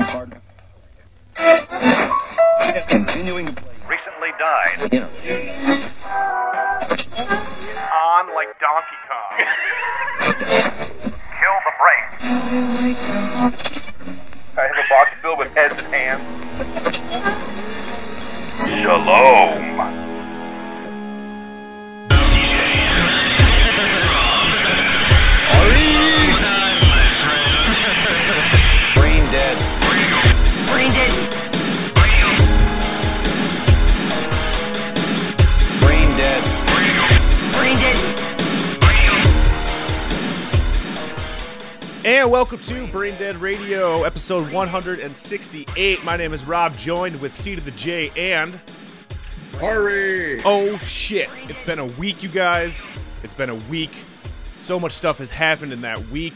partner. Continuing to play. Recently died. You know. Episode 168. My name is Rob, joined with C to the J and. Hurry! Oh shit! It's been a week, you guys. It's been a week. So much stuff has happened in that week.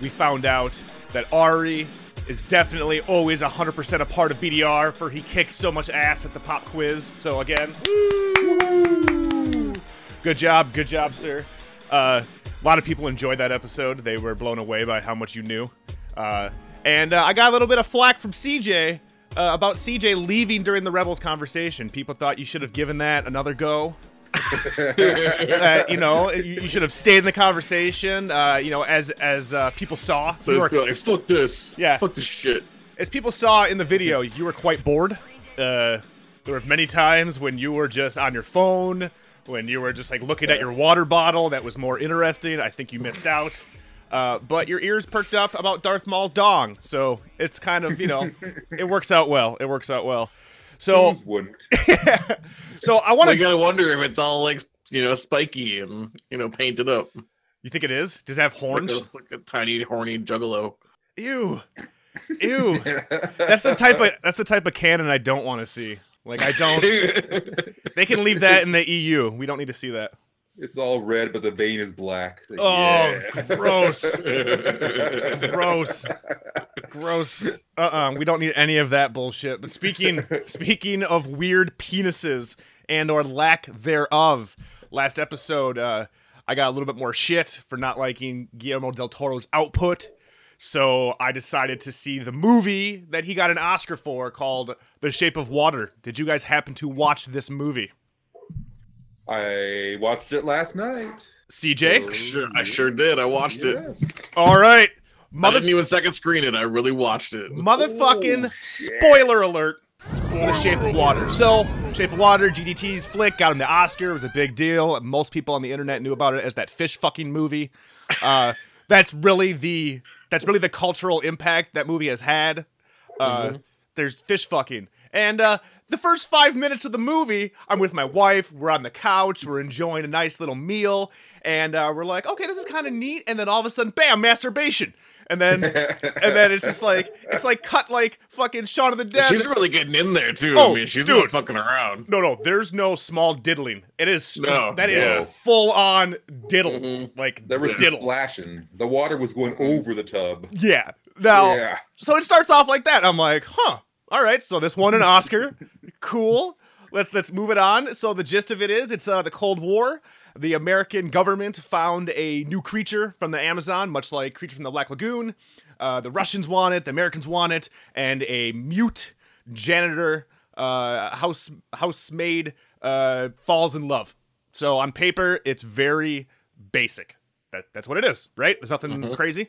We found out that Ari is definitely always 100% a part of BDR, for he kicked so much ass at the pop quiz. So, again, woo! good job, good job, sir. Uh, a lot of people enjoyed that episode. They were blown away by how much you knew. Uh, and uh, I got a little bit of flack from CJ uh, about CJ leaving during the Rebels conversation. People thought you should have given that another go. uh, you know, you, you should have stayed in the conversation. Uh, you know, as as uh, people saw, So you were- like, fuck this. Yeah. Fuck this shit. as people saw in the video, you were quite bored. Uh, there were many times when you were just on your phone, when you were just like looking at your water bottle. That was more interesting. I think you missed out. Uh, but your ears perked up about Darth Maul's dong, so it's kind of you know, it works out well. It works out well. So Who's wouldn't? so I want I to. gotta wonder if it's all like you know spiky and you know painted up, You think it is? Does it have like horns? a, like a tiny horny juggalo. Ew, ew. That's the type of that's the type of canon I don't want to see. Like I don't. They can leave that in the EU. We don't need to see that. It's all red, but the vein is black. Like, Oh, yeah. gross, gross, gross. Uh-uh. We don't need any of that bullshit. But speaking speaking of weird penises and or lack thereof, last episode uh, I got a little bit more shit for not liking Guillermo del Toro's output. So I decided to see the movie that he got an Oscar for called The Shape of Water. Did you guys happen to watch this movie? I watched it last night. CJ? Sure, I sure did. I watched it. Yes. All right. I Mother didn't even second screen it. I really watched it. Motherfucking Oh, shit. spoiler alert for The Shape of Water. So, Shape of Water, GDT's flick, got him the Oscar. It was a big deal. Most people on the internet knew about it as that fish fucking movie. Uh, that's really the that's really the cultural impact that movie has had. Uh, There's fish fucking. And uh, the first five minutes of the movie, I'm with my wife. We're on the couch. We're enjoying a nice little meal. And uh, we're like, okay, this is kind of neat. And then all of a sudden, bam, masturbation. And then, and then it's just like it's like cut like fucking Shaun of the Dead. She's really getting in there too. Oh, I mean, she's dude. not fucking around. no, no, there's no small diddling. It is st- No, that is yeah. full on diddle, Mhm. like There was diddle. splashing. The water was going over the tub. Yeah. Now, Yeah. so it starts off like that. I'm like, huh. All right. So this won an Oscar. cool. Let's let's move it on. So the gist of it is, it's uh, the Cold War. The American government found a new creature from the Amazon, much like creature from the Black Lagoon. Uh, the Russians want it. The Americans want it, and a mute janitor, uh, house housemaid, uh, falls in love. So on paper, it's very basic. That, that's what it is, right? There's nothing crazy.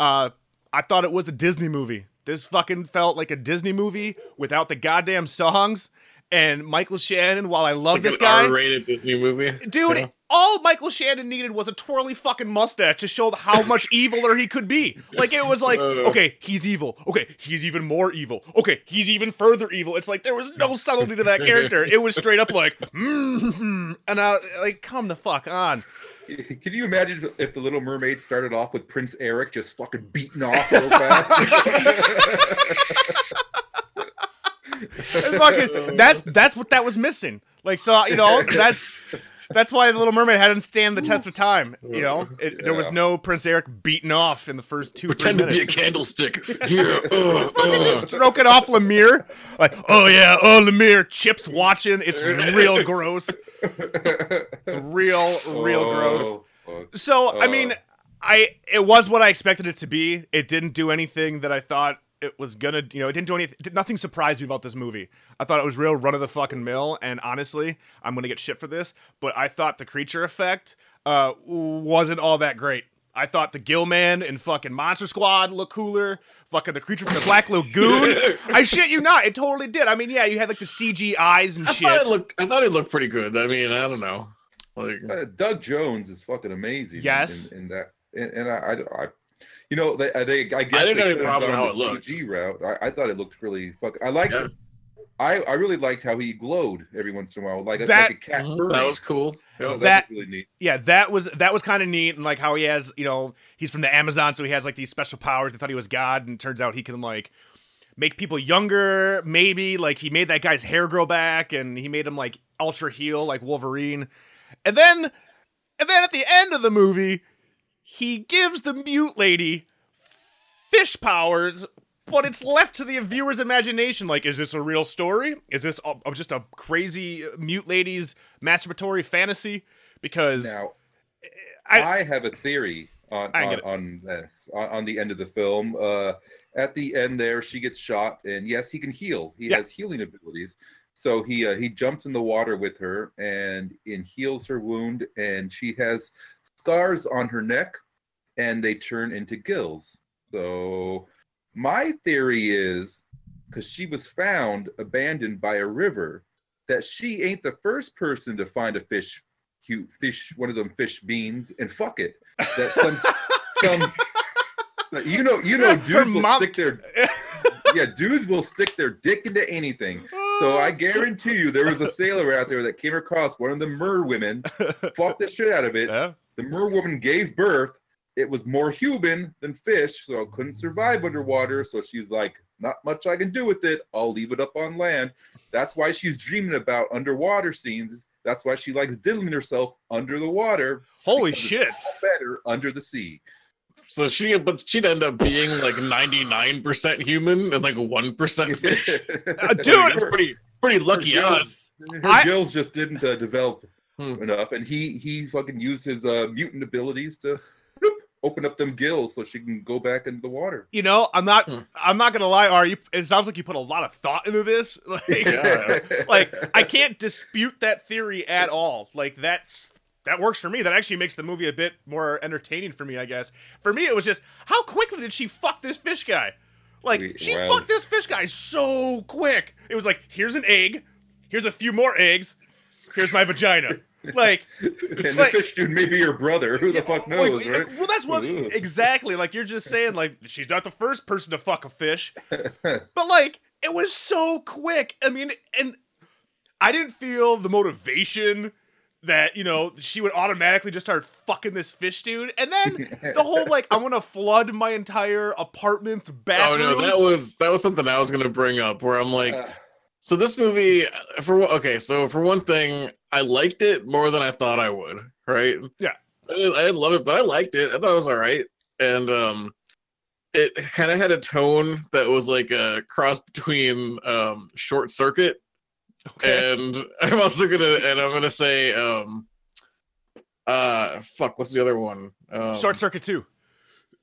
Uh, I thought it was a Disney movie. This fucking felt like a Disney movie without the goddamn songs. And Michael Shannon, while I love Like this guy, R-rated Disney movie, dude, Yeah. all Michael Shannon needed was a twirly fucking mustache to show how much eviler he could be. Like it was like, okay, he's evil. Okay, he's even more evil. Okay, he's even further evil. It's like there was no subtlety to that character. It was straight up like, mm and I like, come the fuck on. Can you imagine if- if the Little Mermaid started off with Prince Eric just fucking beating off real fast? Fucking, that's that's what that was missing. Like so, you know, that's that's why the Little Mermaid hadn't stand the test of time. You know, it, there was no Prince Eric beating off in the first two pretend three to be a minutes. candlestick. Yeah, uh, Fucking uh. just stroking off Lemire, like, oh yeah, oh Lemire, Chip's watching. It's real gross. It's real, real gross. Oh, fuck. So I Oh. mean, I it was what I expected it to be. It didn't do anything that I thought it was gonna, you know, it didn't do anything. Nothing surprised me about this movie. I thought it was real run of the fucking mill, and honestly, I'm gonna get shit for this, but I thought the creature effect uh wasn't all that great. I thought the Gill Man and fucking Monster Squad looked cooler. Fucking the creature from the Black Lagoon. I shit you not, it totally did. I mean, yeah, you had like the CG eyes and I shit. thought it looked. I thought it looked pretty good. I mean, I don't know. Like, Uh, Doug Jones is fucking amazing. Yes. in, in that, and, and I, I, I, you know, they, they I guess didn't they have any problem how the it looked. CG route. I, I thought it looked really fucking. I liked. Yeah. I, I really liked how he glowed every once in a while, like a, That- like a cat. that was cool. Yeah. that- was really neat. yeah, that was that was kind of neat, and like how he has, you know, he's from the Amazon, so he has like these special powers. They thought he was God, and it turns out he can like make people younger. Maybe like he made that guy's hair grow back, and he made him like ultra heal like Wolverine. And then, and then at the end of the movie, he gives the mute lady fish powers. But it's left to the viewer's imagination. Like, is this a real story? Is this a, just a crazy mute lady's masturbatory fantasy? Because Now, I- I, have a theory on on, on this on, on the end of the film. Uh, at the end, there she gets shot, and yes, he can heal. He Yeah. has healing abilities. So he uh, he jumps in the water with her and and heals her wound, and she has scars on her neck, and they turn into gills. So my theory is because she was found abandoned by a river, that she ain't the first person to find a fish cute fish, one of them fish beans, and fuck it. That some some so you know you know dudes will mom- stick their yeah dudes will stick their dick into anything. So I guarantee you there was a sailor out there that came across one of the mer women, fucked the shit out of it. Yeah. The mer woman gave birth. It was more human than fish, so it couldn't survive underwater. So she's like, not much I can do with it. I'll leave it up on land. That's why she's dreaming about underwater scenes. That's why she likes diddling herself under the water. Holy shit. Better under the sea. So she, but she'd end up being like ninety nine percent human and like one percent fish. Uh, dude, it's pretty pretty lucky her odds. gills, her I- gills just didn't uh, develop Hmm. enough, and he he fucking used his uh, mutant abilities to open up them gills so she can go back into the water. You know, I'm not. Hmm. I'm not gonna lie. Are you? It sounds like you put a lot of thought into this. Like, Yeah. like I can't dispute that theory at all. Like that's that works for me. That actually makes the movie a bit more entertaining for me. I guess. For me, it was just how quickly did she fuck this fish guy? Like We- she wow. fucked this fish guy so quick. It was like here's an egg, here's a few more eggs, here's my vagina. Like and Like- the fish dude may be your brother. Who the fuck like, knows, right? Well, that's what Ugh. exactly. Like you're just saying, like she's not the first person to fuck a fish, but like it was so quick. I mean, and I didn't feel the motivation that you know she would automatically just start fucking this fish dude, and then the whole like I'm gonna flood my entire apartment's bathroom. Oh no, that was that was something I was gonna bring up. Where I'm like, Uh, so this movie, uh, for okay, so for one thing, I liked it more than I thought I would. Right? Yeah. I didn't, I didn't love it, but I liked it. I thought it was all right, and um, it kind of had a tone that was like a cross between um, Short Circuit okay. and I'm also gonna and I'm gonna say um, uh, fuck, what's the other one? Um, Short Circuit Two.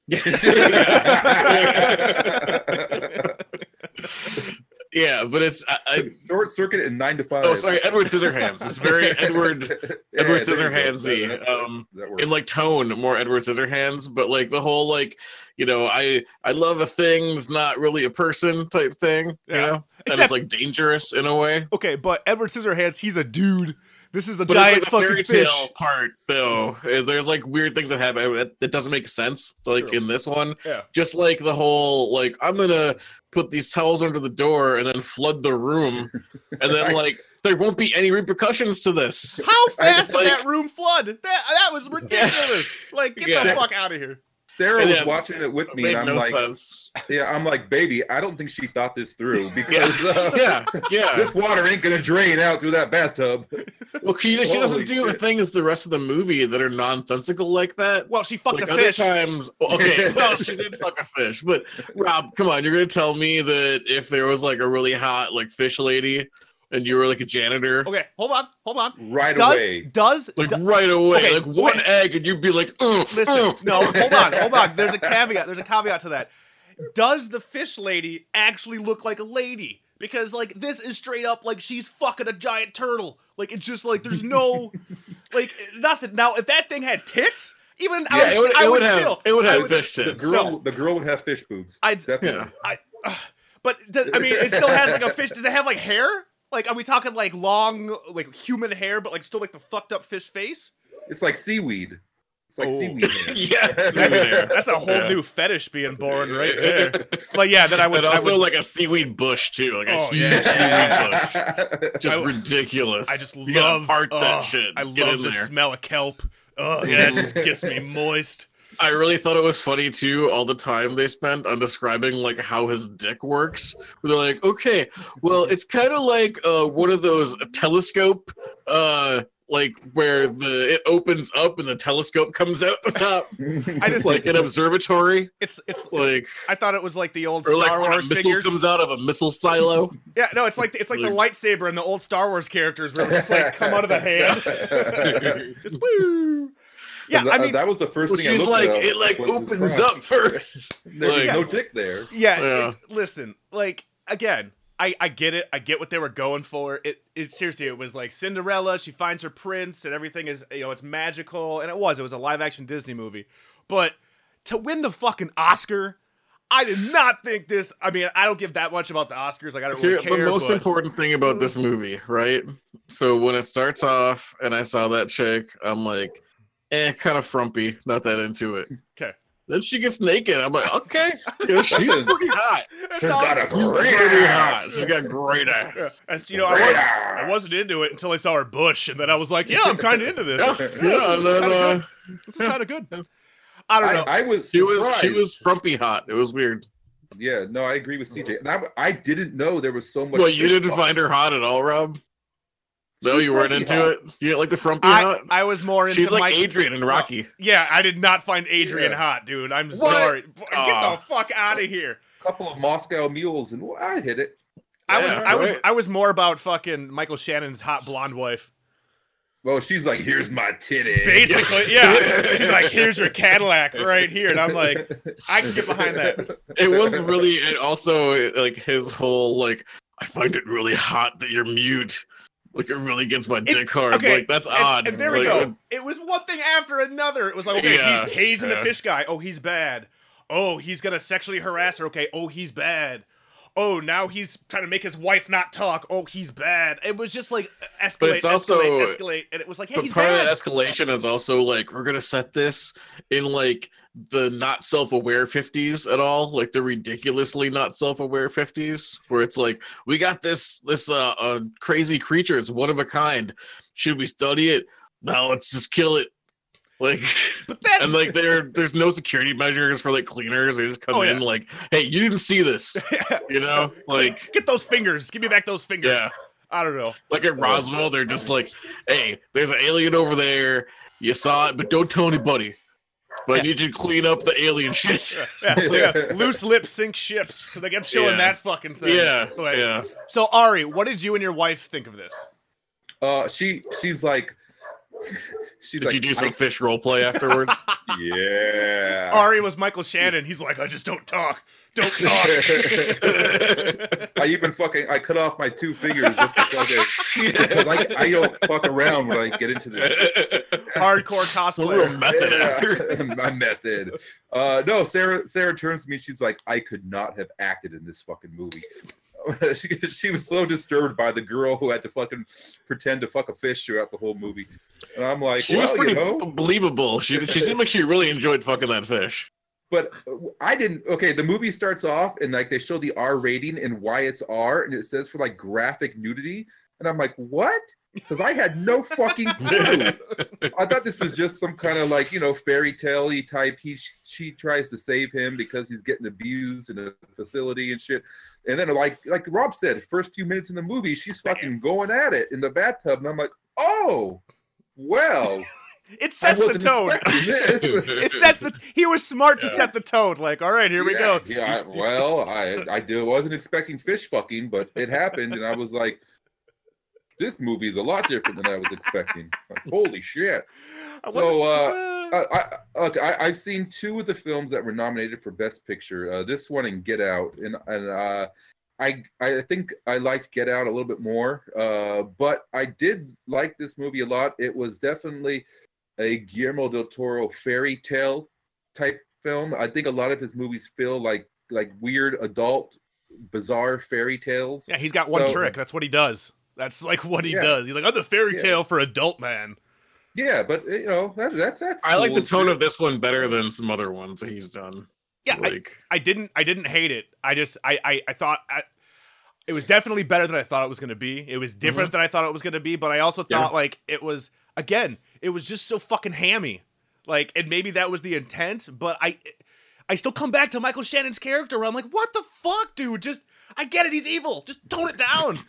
yeah, but it's I, I Short circuit and nine to five. oh sorry, Edward Scissorhands. It's very Edward Yeah, Edward there you go. Scissorhandsy, That- that- um, that works. in like tone more Edward Scissorhands, but like the whole like you know I I love a thing that's not really a person type thing, Yeah. you know, and Except- it's like dangerous in a way. Okay, but Edward Scissorhands, he's a dude. This is a But giant like fucking fairy fish. tale part though. Is there's like weird things that happen uh, that, that doesn't make sense. So, like True. in this one, Yeah. just like the whole like I'm gonna put these towels under the door and then flood the room, and then like there won't be any repercussions to this. How fast like- did that room flood? That that was ridiculous. Like, get the fuck out of here. Sarah was watching it with me, made and I'm no like, sense. yeah, I'm like, baby, I don't think she thought this through because uh, Yeah, yeah. this water ain't gonna drain out through that bathtub. Well, she, she doesn't do shit. things the rest of the movie that are nonsensical like that. Well, she fucked like a other fish. times, okay, well, she did fuck a fish, but Rob, come on, you're gonna tell me that if there was like a really hot like fish lady and you were like a janitor, Okay, hold on, hold on. Right Does away. does like do- right away, Okay, like one wait. egg, and you'd be like, "Mm, listen? mm." No, hold on, hold on. There's a caveat. There's a caveat to that. does the fish lady actually look like a lady? Because like this is straight up like she's fucking a giant turtle. Like it's just like there's no like nothing. Now if that thing had tits, even I would, it would, I would would have still it would I have fish The tits. girl, the girl would have fish boobs. I'd- Definitely. Yeah. I, but does, I mean, it still has like a fish. Does it have like hair? Like, are we talking like long, like human hair, but like still like the fucked up fish face? It's like seaweed. It's like Oh. seaweed. hair. yes, That's a whole Yeah. new fetish being born right there. But yeah, then I would. and I also would like a seaweed bush too, like a Oh, huge yeah. seaweed bush. Just I- ridiculous. I just You gotta love part that oh, shit. I Get love the there. smell of kelp. Oh yeah, it just gets me moist. I really thought it was funny too. All the time they spent on describing like how his dick works. Where they're like, okay, well, it's kind of like uh, one of those telescope, uh, like where the it opens up and the telescope comes out the top, I just like an observatory. it's, it's it's Like I thought it was like the old like Star a Wars missile figures. comes out of a missile silo. Yeah, no, it's like it's like the lightsaber in the old Star Wars characters where it just like come out of the hand. just woo. Yeah, that, uh, I mean, that was the first Well, thing I she's looked like up it like was opens up first. There was Like- no dick there. yeah, Yeah. It's, listen, like again, I I get it. I get what they were going for. It it seriously, it was like Cinderella. She finds her prince, and everything is you know it's magical, and it was. It was a live action Disney movie, but to win the fucking Oscar. I did not think this. I mean, I don't give that much about the Oscars. Like, I don't Here, really care. the most but- important thing about this movie, right? So when it starts off and I saw that chick, I'm like, eh, kind of frumpy, not that into it. Okay. Then she gets naked. I'm like, okay, yeah, she's pretty hot. That's She's all- got a She's great pretty hot. ass. She's got great Yeah. ass. And so, you know, I, was, I wasn't into it until I saw her bush, and then I was like, yeah, I'm kind of into this. Yeah, this yeah, is then, kinda uh, good. This is kind of good. I don't know. I, I was she was she was frumpy hot. It was weird. Yeah, no, I agree with CJ. And I, I didn't know there was so much. Well, you didn't find her hot at all, Rob. No, you weren't into hot. it. You didn't like the frumpy I, hot. I was more into She's like Mike- Adrian and Rocky. Yeah, I did not find Adrian Yeah. hot, dude. I'm What? sorry. Get the fuck out of here. A couple of Moscow mules, and I hit it. I was, Yeah, I was. I was more about fucking Michael Shannon's hot blonde wife. Well, she's like, "Here's my titty." Basically, yeah. She's like, "Here's your Cadillac right here," and I'm like, I can get behind that. it was really and also like his whole like i find it really hot that you're mute like it really gets my It's- dick hard okay, like that's And, odd and there we Like, go. It was one thing after another. It was like, okay, Yeah, he's tasing the fish guy. Oh, he's bad. Oh, he's gonna sexually harass her. Okay. Oh, he's bad. Oh, now he's trying to make his wife not talk. Oh, he's bad. It was just like escalate, But it's also- escalate, escalate, and it was like, hey, but he's part bad. of that escalation is also like we're gonna set this in like the not self-aware 50s at all like the ridiculously not self-aware 50s where it's like we got this this uh, uh crazy creature it's one of a kind should we study it no let's just kill it like but then, and like there there's no security measures for like cleaners they just come Oh, in yeah. like hey you didn't see this you know like get those fingers. Give me back those fingers. Yeah. I don't know. like at roswell they're just like hey there's an alien over there you saw it but don't tell anybody but i need you to clean up the alien shit Yeah, yeah. Loose lips sink ships. 'cause They kept showing Yeah. that fucking thing. yeah But- yeah So Ari, what did you and your wife think of this? Uh, she she's like, she's did like, you do some I- fish role play afterwards yeah. Ari was Michael Shannon. He's like, I just don't talk. Don't talk. I even fucking I cut off my two fingers just to fucking because I, I don't fuck around when I get into this. shit. Hardcore a little cosplayer. method after my method. Uh, no, Sarah. Sarah turns to me. She's like, I could not have acted in this fucking movie. she, she was so disturbed by the girl who had to fucking pretend to fuck a fish throughout the whole movie. And I'm like, she well, was pretty you know, believable she, she seemed like she really enjoyed fucking that fish but I didn't. Okay, the movie starts off and like they show the R rating and why it's R, and it says for like graphic nudity, and I'm like, what? Because I had no fucking clue. I thought this was just some kind of like you know fairy tale type. He she tries to save him because he's getting abused in a facility and shit. And then like like Rob said, first few minutes in the movie, she's fucking going at it in the bathtub, and I'm like, oh, well, It sets the tone. It sets the. He was smart to set the tone. Like, all right, here we go. Yeah, I- well, I I do wasn't expecting fish fucking, but it happened, and I was like, this movie is a lot different than I was expecting. Like, holy shit! So, Uh, I, okay, I, I've seen two of the films that were nominated for Best Picture. Uh, this one and Get Out, and and uh, I I think I liked Get Out a little bit more. Uh, but I did like this movie a lot. It was definitely a Guillermo del Toro fairy tale type film. I think a lot of his movies feel like like weird adult, bizarre fairy tales. Yeah, he's got one So- trick. That's what he does. That's like what he Yeah. does. He's like, I'm the fairy Yeah. tale for adult man. Yeah, but you know that, that's that's. I like the tone too. of this one better than some other ones that he's done. Yeah, I, like I didn't I didn't hate it. I just I I, I thought I, it was definitely better than I thought it was going to be. It was mm-hmm. different than I thought it was going to be, but I also Yeah. thought like it was again, it was just so fucking hammy. Like and maybe that was the intent, but I I still come back to Michael Shannon's character where I'm like, "What the fuck, dude? Just I get it, he's evil. Just tone it down."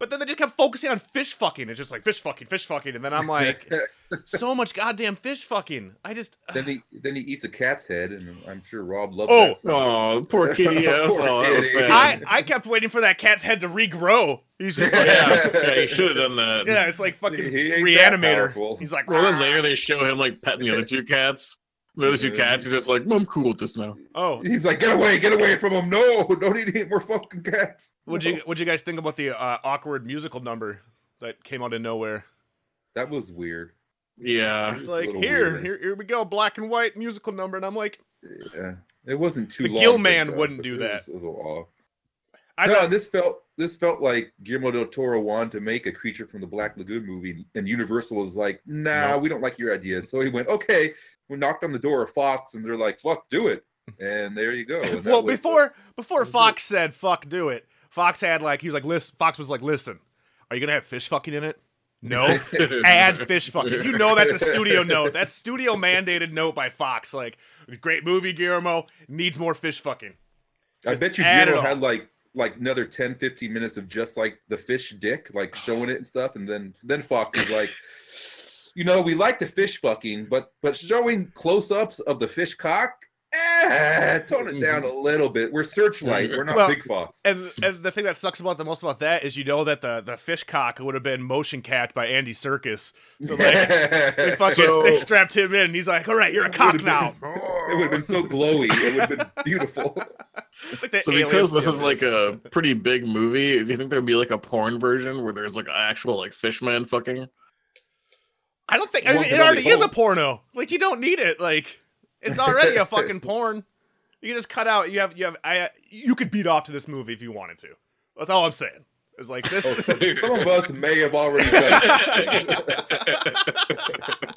But then they just kept focusing on fish fucking. It's just like fish fucking, fish fucking, and then I'm like, so much goddamn fish fucking. I just then he then he eats a cat's head, and I'm sure Rob loves Oh. that. Oh, poor kitty. Yeah, that's Poor all that was kitty. I, I kept waiting for that cat's head to regrow. He's just like, yeah, yeah, he should have done that. yeah, it's like fucking He ain't reanimator. He's like, Well, then ah. later they show him like petting the other two cats. The you catch, you're just like, "I'm cool with this now." oh, He's like, get away, get away from him! No, don't eat any more fucking cats. what'd you what'd you guys think about the uh, awkward musical number that came out of nowhere? That was weird. Yeah, It's It's like here, weird. here, here we go, black and white musical number, and I'm like, Yeah, it wasn't too The long. Gill Man God, wouldn't do that. was A little off. I no, don't. this felt this felt like Guillermo del Toro wanted to make a creature from the Black Lagoon movie, and Universal was like, "Nah, No. we don't like your idea." So he went, "Okay." We knocked on the door of Fox, and they're like, "Fuck, do it!" And there you go. Well, was- before before. Fox said "fuck, do it," Fox had like he was like, "Listen," Fox was like, "Listen, are you gonna have fish fucking in it?" No. add fish fucking. You know that's a studio note. That's studio mandated note by Fox. Like, great movie, Guillermo needs more fish fucking. I bet you Guillermo had like like another 10, 15 minutes of just like the fish dick, like showing it and stuff, and then then Fox was like. You know, we like the fish fucking, but but showing close-ups of the fish cock, eh, tone it down a little bit. We're Searchlight, we're not Well, Big Fox. And and the thing that sucks about the most about that is you know that the the fish cock would have been motion cat by Andy Serkis. So like they fucking So- they strapped him in. and He's like, all right, you're a cock would've now. It would have been so glowy. It would have been beautiful. Like So because this is like a pretty big movie, do you think there'd be like a porn version where there's like actual like fishman fucking? I don't think I mean, it already only is a porno. Like you don't need it. Like it's already a fucking porn. You can just cut out. You have you have. I you could beat off to this movie if you wanted to. That's all I'm saying. It's like this. Oh, some, of us may have already done.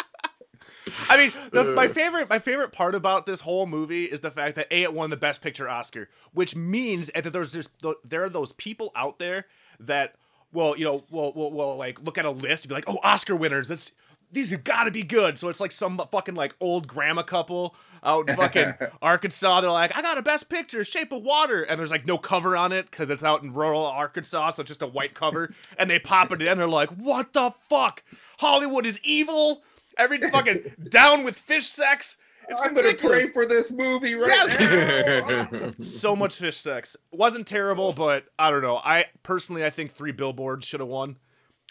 I mean, the, my favorite my favorite part about this whole movie is the fact that a it won the Best Picture Oscar, which means that there's just there are those people out there that well you know will will will like look at a list and be like oh Oscar winners this these have got to be good. So it's like some fucking like old grandma couple out in fucking Arkansas. They're like, I got a best picture, Shape of Water, and there's like no cover on it because it's out in rural Arkansas, so it's just a white cover. and they pop it in, they're like, What the fuck? Hollywood is evil. Every fucking down with fish sex. It's I'm gonna pray for this movie right Yes. now. so much fish sex. Wasn't terrible, but I don't know. I personally, I think three billboards should have won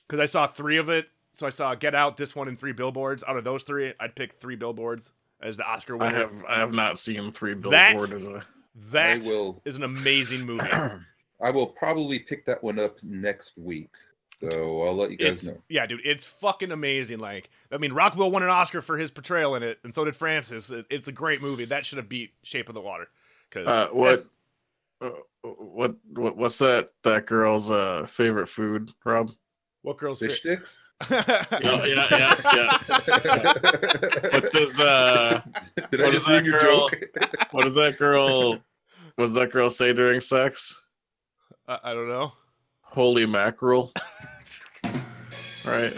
because I saw three of it. So I saw Get Out, this one, and three billboards. Out of those three, I'd pick three billboards as the Oscar winner. I have I have not seen three That- billboard as a That will. is an amazing movie. I will probably pick that one up next week. So I'll let you guys it's know. yeah, dude. It's fucking amazing. Like, I mean, Rockwell won an Oscar for his portrayal in it, and so did Frances. It- it's a great movie. That should have beat Shape of the Water. Because uh, what, uh, what what what's that that girl's uh favorite food, Rob? what girl's Fish sticks? Yeah, yeah, yeah, yeah. What does uh Did I What just that your girl? joke? what does that girl what does that girl say during sex? I, I don't know. Holy mackerel. right.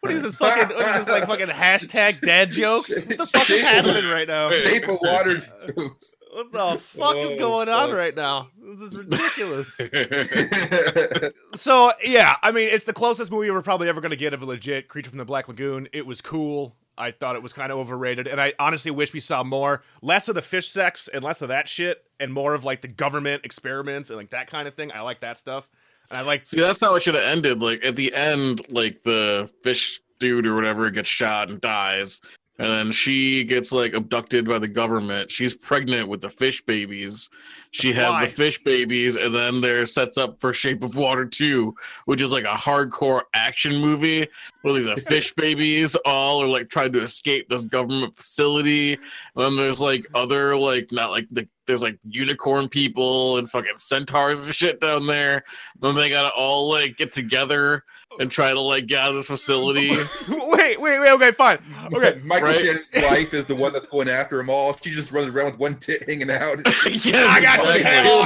What is this fucking? What is this like fucking hashtag dad jokes? What the fuck is happening right now? Shape of water jokes. What the fuck is Oh, going on fuck. right now? This is ridiculous. So yeah, I mean, it's the closest movie we're probably ever gonna get of a legit creature from the Black Lagoon. It was cool. I thought it was kind of overrated, and I honestly wish we saw more, less of the fish sex and less of that shit, and more of like the government experiments and like that kind of thing. I like that stuff, and I like See, that's how it should have ended. Like at the end, like the fish dude or whatever gets shot and dies, and then she gets like abducted by the government. She's pregnant with the fish babies. She has Why? the fish babies, and then there sets up for Shape of Water 2, which is like a hardcore action movie where like, the fish babies all are like trying to escape this government facility. And then there's like other like not like the there's like unicorn people and fucking centaurs and shit down there. And Then they gotta all like get together and try to like get out of this facility. wait, wait, wait. Okay, fine. Okay. Michael right? Shannon's wife is the one that's going after them all. She just runs around with one tit hanging out. yes, I got you, exactly. Oh,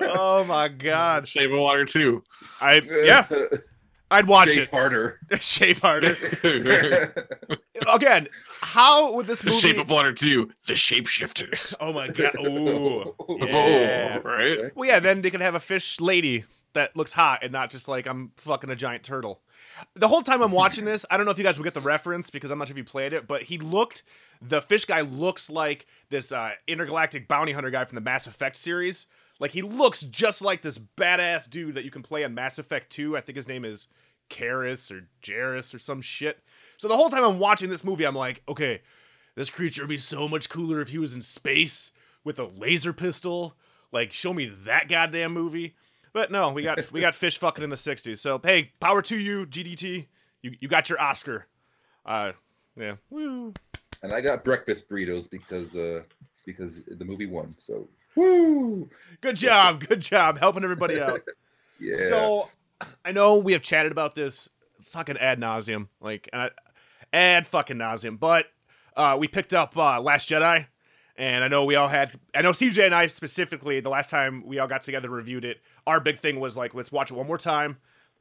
my. Oh my God. shaving Water 2. I yeah, I'd watch Jake it. Harder. Shape harder. Again, how would this movie? Shape of Water 2, The Shapeshifters. Oh my God. Ooh. Oh, Yeah. Oh, right? Well, yeah. Then they can have a fish lady that looks hot and not just like I'm fucking a giant turtle. The whole time I'm watching this, I don't know if you guys will get the reference because I'm not sure if you played it, but he looked. The fish guy looks like this uh, intergalactic bounty hunter guy from the Mass Effect series. Like he looks just like this badass dude that you can play on Mass Effect 2. I think his name is Karis or Jairus or some shit. So the whole time I'm watching this movie, I'm like, okay, this creature would be so much cooler if he was in space with a laser pistol. Like, show me that goddamn movie. But no, we got we got fish fucking in the '60s. So hey, power to you, GDT. You you got your Oscar. Uh, yeah. Woo. And I got breakfast burritos because uh because the movie won. So woo. Good job, good job, helping everybody out. Yeah. So I know we have chatted about this fucking ad nauseum, like and ad fucking nauseum, but uh, we picked up uh, Last Jedi, and I know we all had. I know CJ and I specifically the last time we all got together reviewed it. Our big thing was like, let's watch it one more time.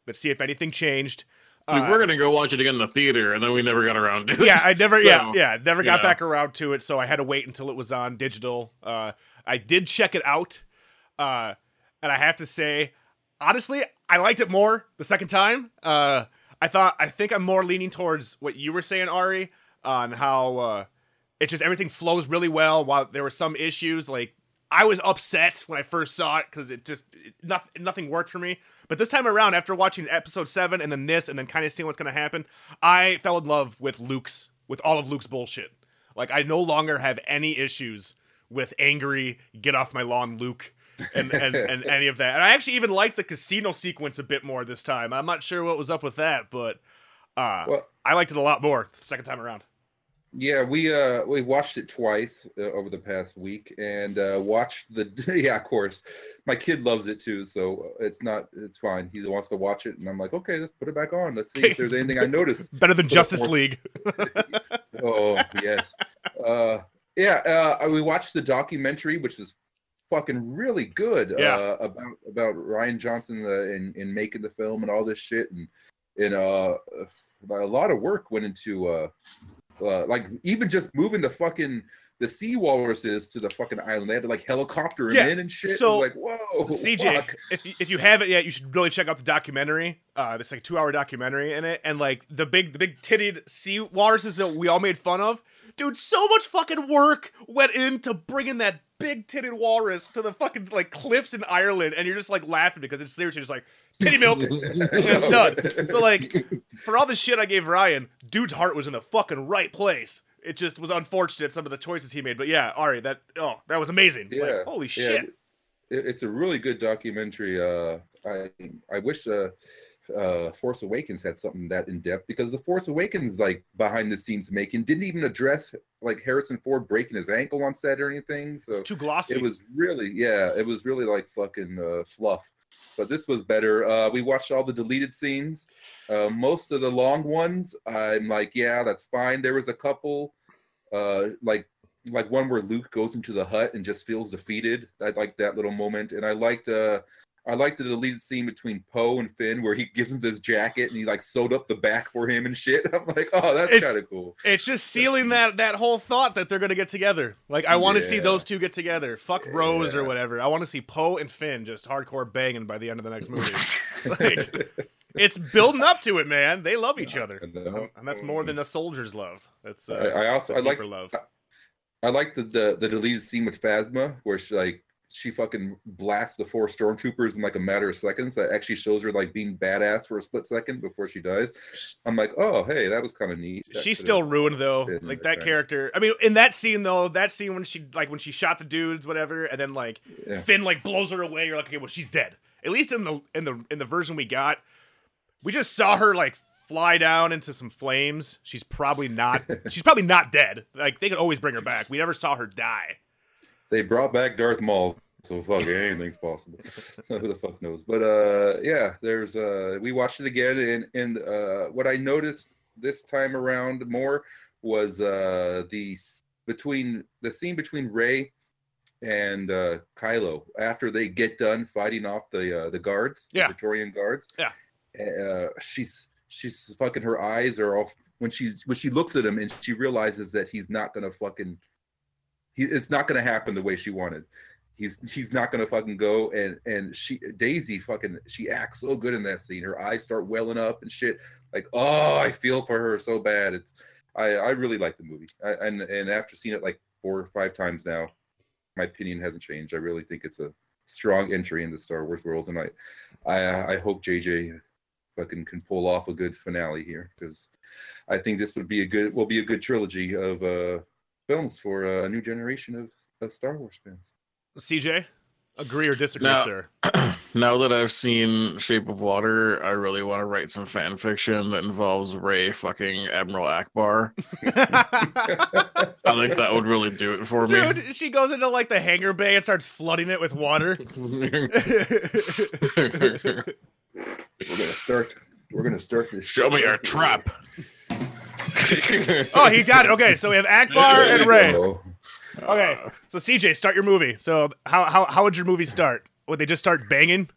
Let's see if anything changed. Dude, Uh, we're gonna go watch it again in the theater, and then we never got around to it. yeah, I never, yeah, So, yeah, never got yeah. back around to it, so I had to wait until it was on digital. Uh, I did check it out, uh, and I have to say, honestly, I liked it more the second time. Uh, I thought, I think I'm more leaning towards what you were saying, Ari, on how uh, it just everything flows really well. While there were some issues, like I was upset when I first saw it because it just it, nothing nothing worked for me. But this time around, after watching episode seven and then this and then kind of seeing what's gonna happen, I fell in love with Luke's with all of Luke's bullshit. Like I no longer have any issues with angry get off my lawn Luke and and, and any of that. And I actually even liked the casino sequence a bit more this time. I'm not sure what was up with that, but uh, Well, I liked it a lot more the second time around. yeah, we uh we watched it twice uh, over the past week and uh watched the yeah, of course. My kid loves it too, so it's not it's fine. He wants to watch it and I'm like, "Okay, let's put it back on. Let's see if there's anything I noticed." Better than Justice League. Oh, yes. Uh yeah, uh we watched the documentary which is fucking really good Yeah. uh about about Rian Johnson uh, in in making the film and all this shit and and uh a lot of work went into uh uh, like even just moving the fucking the sea walruses to the fucking island. They had to like helicopter them Yeah, in and shit. so, like, whoa, CJ, fuck. if you, if you haven't yet, you should really check out the documentary. Uh, this like two hour documentary in it, and like the big the big titted sea walruses that we all made fun of. Dude, so much fucking work went into bringing that big titted walrus to the fucking like cliffs in Ireland, and you're just like laughing because it's seriously just like titty milk. it's done. So like, for all the shit I gave Ryan, dude's heart was in the fucking right place. It just was unfortunate some of the choices he made, but yeah, Ari, that oh, that was amazing. Like, Yeah, holy yeah. shit. It- it's a really good documentary. Uh, I I wish uh, uh, Force Awakens had something that in depth because the Force Awakens like behind the scenes making didn't even address like Harrison Ford breaking his ankle on set or anything. So It's too glossy. it was really yeah, it was really like fucking uh, fluff. But this was better. Uh, we watched all the deleted scenes. Uh, most of the long ones, I'm like, yeah, that's fine. There was a couple, uh, like like one where Luke goes into the hut and just feels defeated. I like that little moment, and I liked uh, I like the deleted scene between Poe and Finn where he gives him his jacket and he like sewed up the back for him and shit. I'm like, oh, that's kind of cool. It's just sealing that that whole thought that they're gonna get together. Like I want to see those two get together. Fuck Rose or whatever. I want to see Poe and Finn just hardcore banging by the end of the next movie. like it's building up to it, man. They love each other, and that's more than a soldier's love. That's I, uh, I also I like love. I like the, the the deleted scene with Phasma where she like she fucking blasts the four stormtroopers in like a matter of seconds. That actually shows her like being badass for a split second before she dies. I'm like, oh hey, that was kind of neat. That She's still ruined though. Like that character. I mean, in that scene though, that scene when she like when she shot the dudes, whatever, and then like Yeah. Finn like blows her away. You're like, okay, well she's dead. At least in the in the in the version we got, we just saw her like fly down into some flames. She's probably not. she's probably not dead. Like they could always bring her back. We never saw her die. They brought back Darth Maul, so fuck anything's possible. so who the fuck knows? But uh, yeah, there's uh, we watched it again, and and uh, what I noticed this time around more was uh the between the scene between Rey and uh Kylo after they get done fighting off the uh, the guards, the Yeah. Praetorian guards. Yeah. Uh, she's she's fucking her eyes are off when she's when she looks at him and she realizes that he's not gonna fucking he it's not gonna happen the way she wanted. He's he's not gonna fucking go and and she Daisy fucking she acts so good in that scene. Her eyes start welling up and shit. Like oh, I feel for her so bad. It's I I really like the movie. I, and and after seeing it like four or five times now, my opinion hasn't changed. I really think it's a strong entry in the Star Wars world, and I I I hope JJ fucking can pull off a good finale here because I think this would be a good will be a good trilogy of uh films for a new generation of, of Star Wars fans. CJ, agree or disagree, No. sir? now that I've seen Shape of Water, I really want to write some fan fiction that involves Rey fucking Admiral Ackbar. I think that would really do it for me. Dude, she goes into like the hangar bay and starts flooding it with water. We're gonna start. We're gonna start this. Show me your trap. oh, he got it. Okay, so we have Ackbar and Rey. Okay, so CJ, start your movie. So how how how would your movie start? Would they just start banging?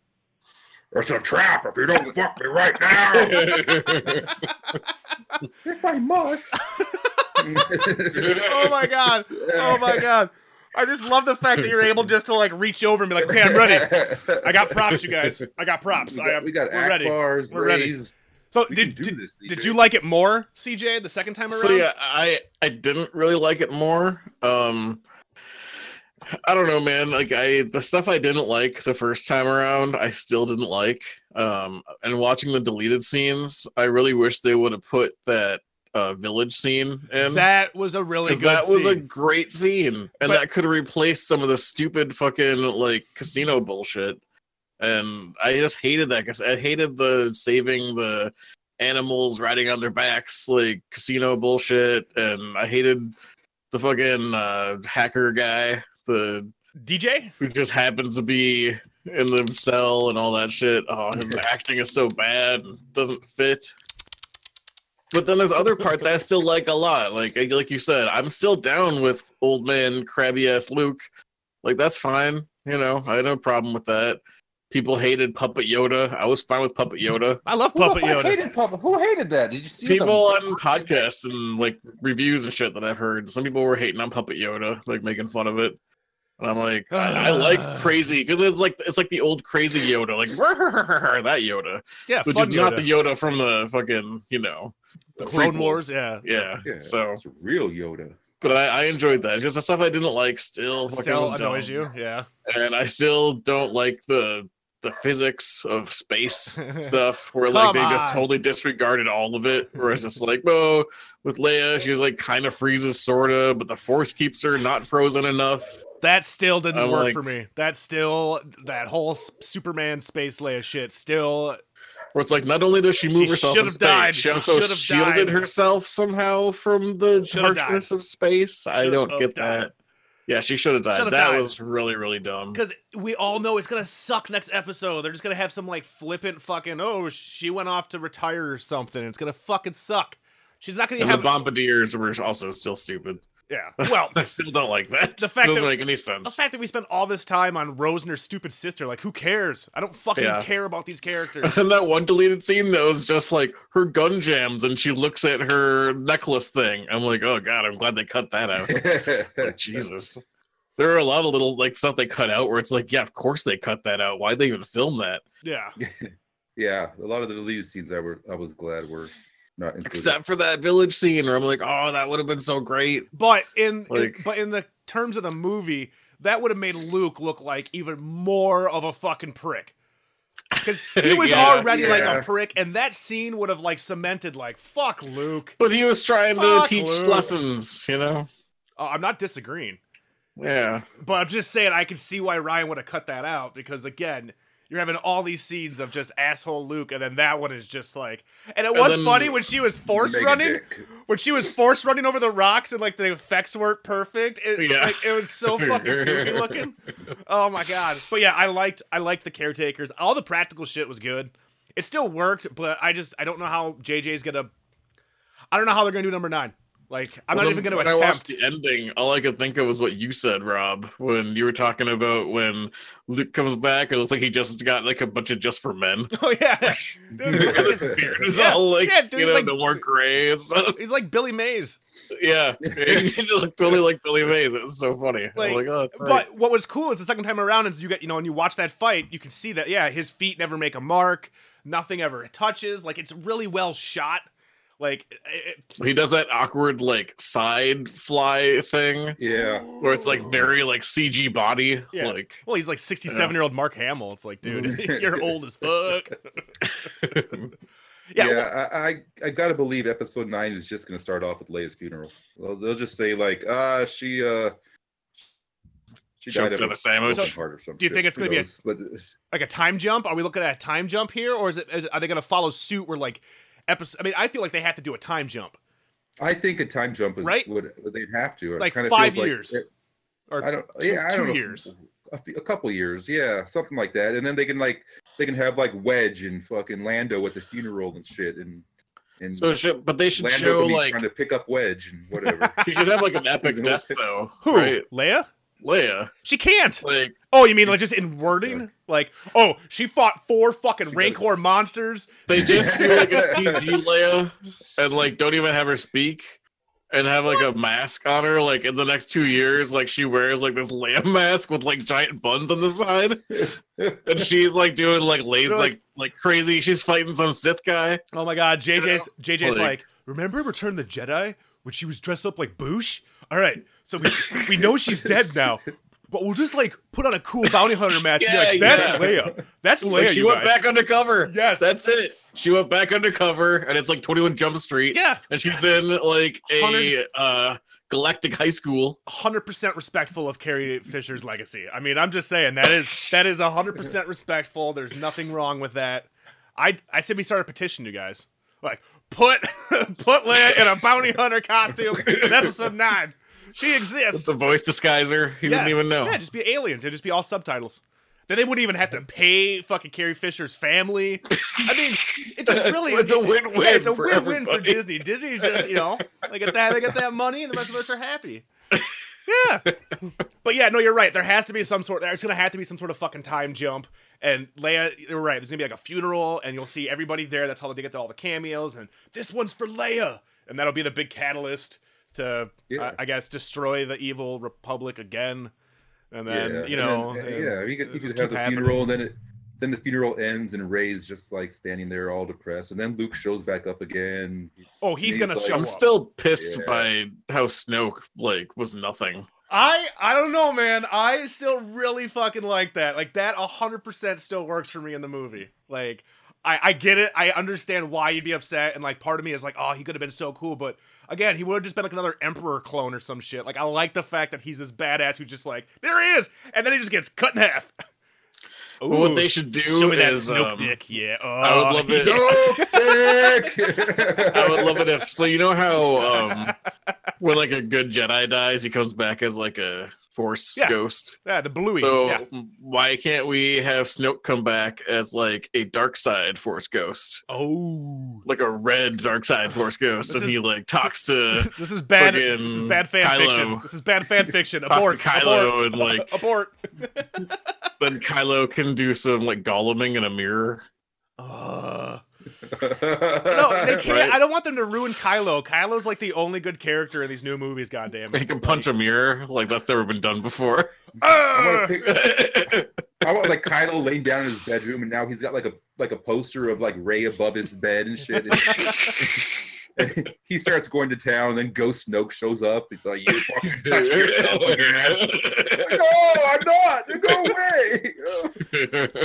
It's a trap if you don't fuck me right now. if I must. Oh my god! Oh my god! I just love the fact that you're able just to like reach over and be like, "Okay, I'm ready. I got props, you guys. I got props. We I got, am. we got we're ready. Ackbars, We're ready. Reys. So We did do did, this, did you like it more, CJ, the second time around? So yeah, I I didn't really like it more. Um I don't know, man. Like I the stuff I didn't like the first time around, I still didn't like. Um and watching the deleted scenes, I really wish they would have put that uh village scene in. that was a really 'cause good. that was a great scene. And But- that could have replaced some of the stupid fucking like casino bullshit. And I just hated that because I hated the saving the animals riding on their backs like casino bullshit and i hated the fucking uh hacker guy the DJ. who just happens to be in the cell and all that shit. Oh his acting is so bad and doesn't fit. But then there's other parts i still like a lot like like you said i'm still down with old man crabby ass luke. Like that's fine you know i had no problem with that people hated puppet yoda i was fine with puppet yoda I love Who Puppet fuck Yoda. hated Puppet? Who hated that? Did you see people them? on podcasts and like reviews and shit that I've heard, some people were hating on Puppet Yoda, like making fun of it. And I'm like, I, I like crazy because it's like it's like the old crazy Yoda, like that Yoda, Yeah, which fun is not Yoda. the Yoda from the fucking you know the Clone prequels. Wars. Yeah. Yeah. Yeah, So, it's a real Yoda. but I, I enjoyed that. It's just the stuff I didn't like still fucking Still was annoys dumb. you. Yeah. and I still don't like the the physics of space stuff where like they just totally disregarded all of it. Where it's just like, oh, with Leia, she's like kind of freezes sorta, but the force keeps her not frozen enough. That still didn't I'm work like- for me. That still that whole Superman space Leia shit still Where it's like not only does she move She herself should in have space, died. she also should have shielded died. herself somehow from the Should have died. harshness of space. I don't get died. that. Yeah, she should have died. Should have that died. was really, really dumb. because we all know it's gonna suck next episode. They're just gonna have some like flippant fucking oh she went off to retire or something. It's gonna fucking suck. She's not gonna And have the bombardiers were also still stupid. Yeah. Well, I still don't like that. The fact doesn't that- make any sense. the fact that we spent all this time on Rose and her stupid sister, like who cares? I don't fucking Yeah. care about these characters. And that one deleted scene that was just like her gun jams and she looks at her necklace thing. I'm like, oh god, I'm glad they cut that out. Like, Jesus. There are a lot of little like stuff they cut out where it's like, yeah, of course they cut that out. Why'd they even film that? yeah. yeah, a lot of the deleted scenes I were I was glad were not included. Except for that village scene where I'm like, oh, that would have been so great. But in, in- Like- but in the terms of the movie, that would have made Luke look like even more of a fucking prick. Because he was Yeah, already like a prick, and that scene would have like cemented like fuck Luke. But he was trying to teach Luke. lessons, you know? Uh, I'm not disagreeing, Yeah. but I'm just saying I can see why Ryan would have cut that out because again, you're having all these scenes of just asshole Luke, and then that one is just like, and it was then- funny when she was force running. when she was force running over the rocks and like the effects weren't perfect. It, Yeah. like, it was so fucking goofy looking. Oh my god! But yeah, I liked I liked the caretakers. All the practical shit was good. It still worked, but I just I don't know how JJ's gonna. I don't know how they're gonna do number nine. Like I'm Well, not then even gonna when I watched attempt. the ending, all I could think of was what you said, Rob, when you were talking about when Luke comes back. It looks like he just got like a bunch of just for men. Oh yeah, Dude, because because his beard is Yeah, all like yeah, dude, you know like- no more gray and stuff. he's like Billy Mays. Yeah, he just looked totally like Billy Mays. It was so funny. I Like, like, oh, that's right. But what was cool is the second time around is you get you know when you watch that fight, you can see that yeah, his feet never make a mark, nothing ever touches. Like it's really well shot. Like it, he does that awkward like side fly thing Yeah. where it's like very like CG body. Yeah. Like well, he's like 67 year old Mark Hamill. It's like, dude, you're old as fuck. Yeah, Yeah, well, I, I I gotta believe episode nine is just gonna start off with Leia's funeral. Well, they'll just say like, uh, she uh, she died of on a sandwich. broken heart or something. do you think it's gonna be a- But like a time jump. Are we looking at a time jump here, or is it? Is, are they gonna follow suit? Where like episode? I mean, I feel like they have to do a time jump, I think a time jump is Right? would they'd have to. Like kinda five feels like- years, it- or I don't. two- yeah, I two don't know. years. A, few- a couple years, yeah, something like that, and then they can like they can have like Wedge and fucking Lando at the funeral and shit, and and so, should, but they should Lando show be like trying to pick up Wedge and whatever. he should have like an epic death though. Who? Right, Leia? Leia. She can't. Like Oh, you mean like just in wording? Like, oh, she fought four fucking She Rancor does. monsters. they just do like a CG Leia and like don't even have her speak and have like a mask on her. Like in the next two years, like she wears like this lamb mask with like giant buns on the side, and she's like doing like lays They're like, like- like crazy. She's fighting some Sith guy. Oh my god, JJ's JJ's Like- like, remember Return of the Jedi when she was dressed up like Boushh? All right, so we we know she's dead now, but we'll just like put on a cool bounty hunter and be like, Yeah, that's yeah. Leia. That's Leia. Like she went guys." back undercover. Yes. that's it. She went back undercover, and it's like Twenty One Jump Street. Yeah, and she's in like a uh galactic high school. hundred percent respectful of Carrie Fisher's legacy. I mean, I'm just saying that is that is hundred percent respectful. There's nothing wrong with that. I I said we start a petition, you guys. Like put put Leia in a bounty hunter costume in episode nine. She exists. It's the voice disguiser. He Yeah. didn't even know. Yeah, just be aliens. It'd just be all subtitles. Then they wouldn't even have to pay fucking Carrie Fisher's family. I mean, it just really It's a win-win Yeah, it's a for win-win for. Disney. Disney's just you know they get that they get that money, and the rest of us are happy. Yeah, but yeah, no, you're right. There has to be some sort. There's gonna have to be some sort of fucking time jump. And Leia, you're right. There's gonna be like a funeral, and you'll see everybody there. That's how they get all the cameos. And this one's for Leia, and that'll be the big catalyst to, Yeah. I, I guess, destroy the evil Republic again. And then yeah, you know, then, uh, and yeah, you could, you just could have keep the happening. funeral, and then it, then the funeral ends, and Rey's just like standing there all depressed, and then Luke shows back up again. Oh, he's, he's gonna like- show I'm up. still pissed Yeah. by how Snoke like was nothing. I I don't know, man. I still really fucking like that. Like that, hundred percent still works for me in the movie. Like. I, I get it. I understand why you'd be upset, and like part of me is like, oh, he could have been so cool, but again, he would have just been like another emperor clone or some shit. Like I like the fact that he's this badass who just like there he is, and then he just gets cut in half. But what they should do show me that is Snoke um, dick, yeah. I would Oh, love it. Dick! I would love it if so. You know how um, when like a good Jedi dies, he comes back as like a Force Yeah. ghost. Yeah, the bluey. So yeah. why can't we have Snoke come back as like a dark side Force ghost, Oh, like a red dark side Force ghost, This and is- he like talks to this is bad. This is bad fan Kylo. fiction. This is bad fan fiction. talks Abort. to Kylo, Abort. and like Abort. then Kylo can do some like goleming in a mirror. Uh, no, they can't. Right. I don't want them to ruin Kylo. Kylo's like the only good character in these new movies. Goddamn He it. can punch a mirror like that's never been done before. I want Ah! pick. I want like Kylo laying down in his bedroom, and now he's got like a like a poster of like Rey above his bed and shit. And, And he starts going to town, and then Ghost Snoke shows up. He's like, "You fucking touch yourself again." no, I'm not. Go away.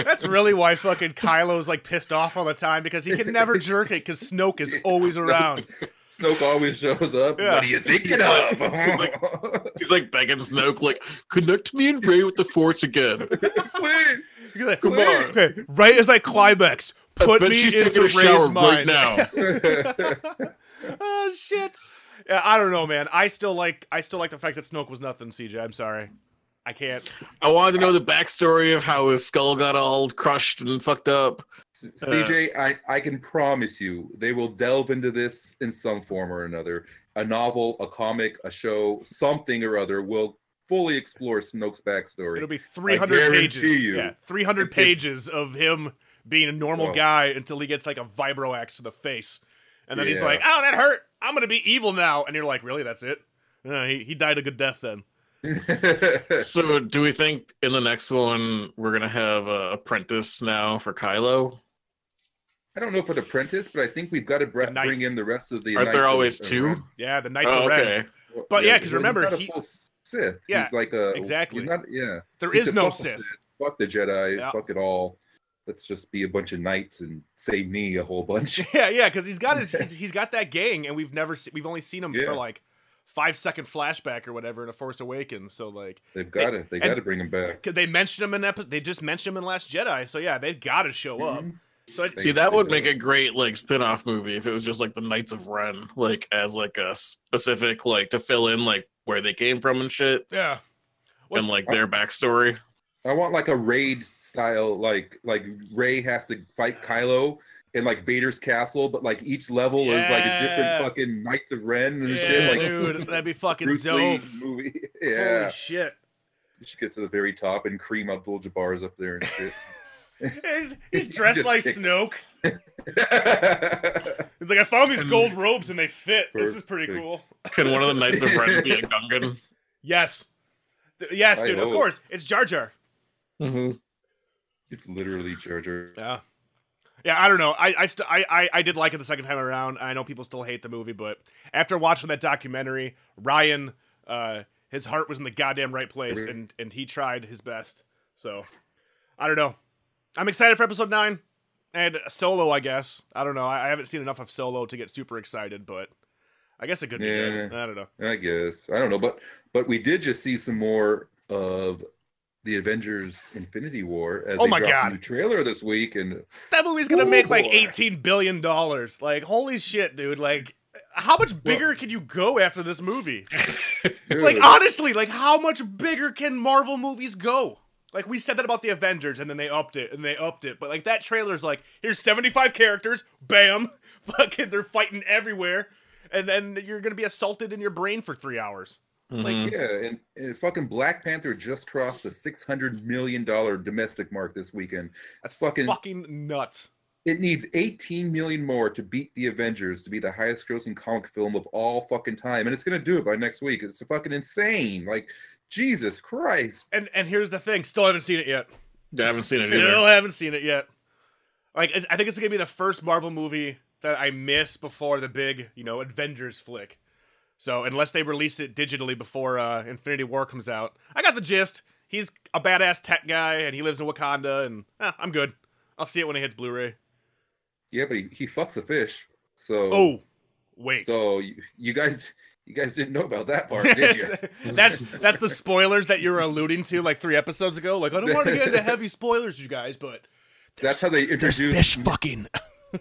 That's really why fucking Kylo's like pissed off all the time because he can never jerk it because Snoke is always around. Snoke always shows up. Yeah. What are you thinking of? He's like- He's like begging Snoke, like, connect me and Rey with the Force again. Please. He's like, Come on. Okay, right as I climax, I put bet me she's into taking a Rey's shower mind. right now. oh shit. Yeah, I don't know, man. I still like I still like the fact that Snoke was nothing, CJ. I'm sorry. I can't. I wanted to know the backstory of how his skull got all crushed and fucked up. CJ, I, I can promise you they will delve into this in some form or another. A novel, a comic, a show, something or other will fully explore Snoke's backstory. It'll be 300 guarantee pages. you. Yeah, 300 pages of him being a normal Well. guy until he gets like a vibro axe to the face. And then he's like, "Oh, that hurt. I'm going to be evil now." And you're like, "Really? That's it?" Uh, he he died a good death then. So, do we think in the next one we're gonna have a apprentice now for Kylo? I don't know if an apprentice, but I think we've got to bre- bring in the rest of the. Aren't there always two? Ren. Yeah, the Knights Oh, of Ren. okay. But yeah, 'cause he's remember, not a he- Sith. Yeah, he's like a exactly. He's not, yeah, There He is no "Fuck the Sith. Fuck the Jedi. Yeah. Fuck it all. Let's just be a bunch of knights and save me a whole bunch. Yeah, yeah, because he's got his he's, he's got that gang, and we've never se- we've only seen him Yeah. for like five second flashback or whatever in a Force Awakens. So like, They've got to. They and- got to bring him back. they mentioned him in epi- they just mentioned him in Last Jedi. So yeah, they've got to show up. Mhm. So it, See, that would make a great like spin-off movie if it was just like the Knights of Ren, like as like a specific like to fill in like where they came from and shit, yeah. What's- and like their backstory. I want like a raid style, like like Rey has to fight Yes. Kylo in like Vader's castle, but like each level is like a different fucking Knights of Ren and yeah, shit. Like dude, that'd be fucking Bruce dope. Lee movie. Yeah, Holy shit. you should get to the very top and Kareem Abdul Jabbar's up there and shit. He's, he's dressed just like kicks- Snoke. He's like, I found these gold robes and they fit. This is pretty cool. Can one of the Knights of Ren be a Gungan? Yes. Th- Yes, I dude, of hope. course. It's Jar Jar. Mm-hmm. It's literally Jar Jar. Yeah. Yeah, I don't know. I I, st- I I I did like it the second time around. I know people still hate the movie, but after watching that documentary, Rian, uh, his heart was in the goddamn right place, and and he tried his best. So, I don't know. I'm excited for episode nine, and Solo. I guess I don't know. I, I haven't seen enough of Solo to get super excited, but I guess it could be good. Yeah. I don't know. I guess I don't know, but but we did just see some more of the Avengers: Infinity War as Oh my God. a new trailer this week, and That movie's gonna Ooh, make like 18 billion dollars. Like, holy shit, dude! Like, how much bigger can you go after this movie? like honestly, like how much bigger can Marvel movies go? Like we said that about the Avengers, and then they upped it, and they upped it. But like that trailer's like, here's 75 characters, bam, fucking, they're fighting everywhere, and then you're gonna be assaulted in your brain for three hours. Like, Mhm. Yeah, and, and fucking Black Panther just crossed the six hundred million dollar domestic mark this weekend. that's fucking- fucking nuts. It needs eighteen million more to beat the Avengers to be the highest grossing comic film of all fucking time, and it's gonna do it by next week. It's fucking insane. Like Jesus Christ. And and here's the thing, still haven't seen it yet. I haven't seen it Still either. haven't seen it yet. Like I think it's gonna be the first Marvel movie that I miss before the big, you know, Avengers flick. So unless they release it digitally before uh, Infinity War comes out, I got the gist. He's a badass tech guy and he lives in Wakanda, and eh, I'm good. I'll see it when it hits Blu-ray. Yeah, but he, he fucks a fish. So Oh, wait. so you, you guys you guys didn't know about that part, did you? that's that's the spoilers that you were alluding to like three episodes ago. Like I don't want to get into heavy spoilers, you guys, but That's how they there's introduced. fish fucking.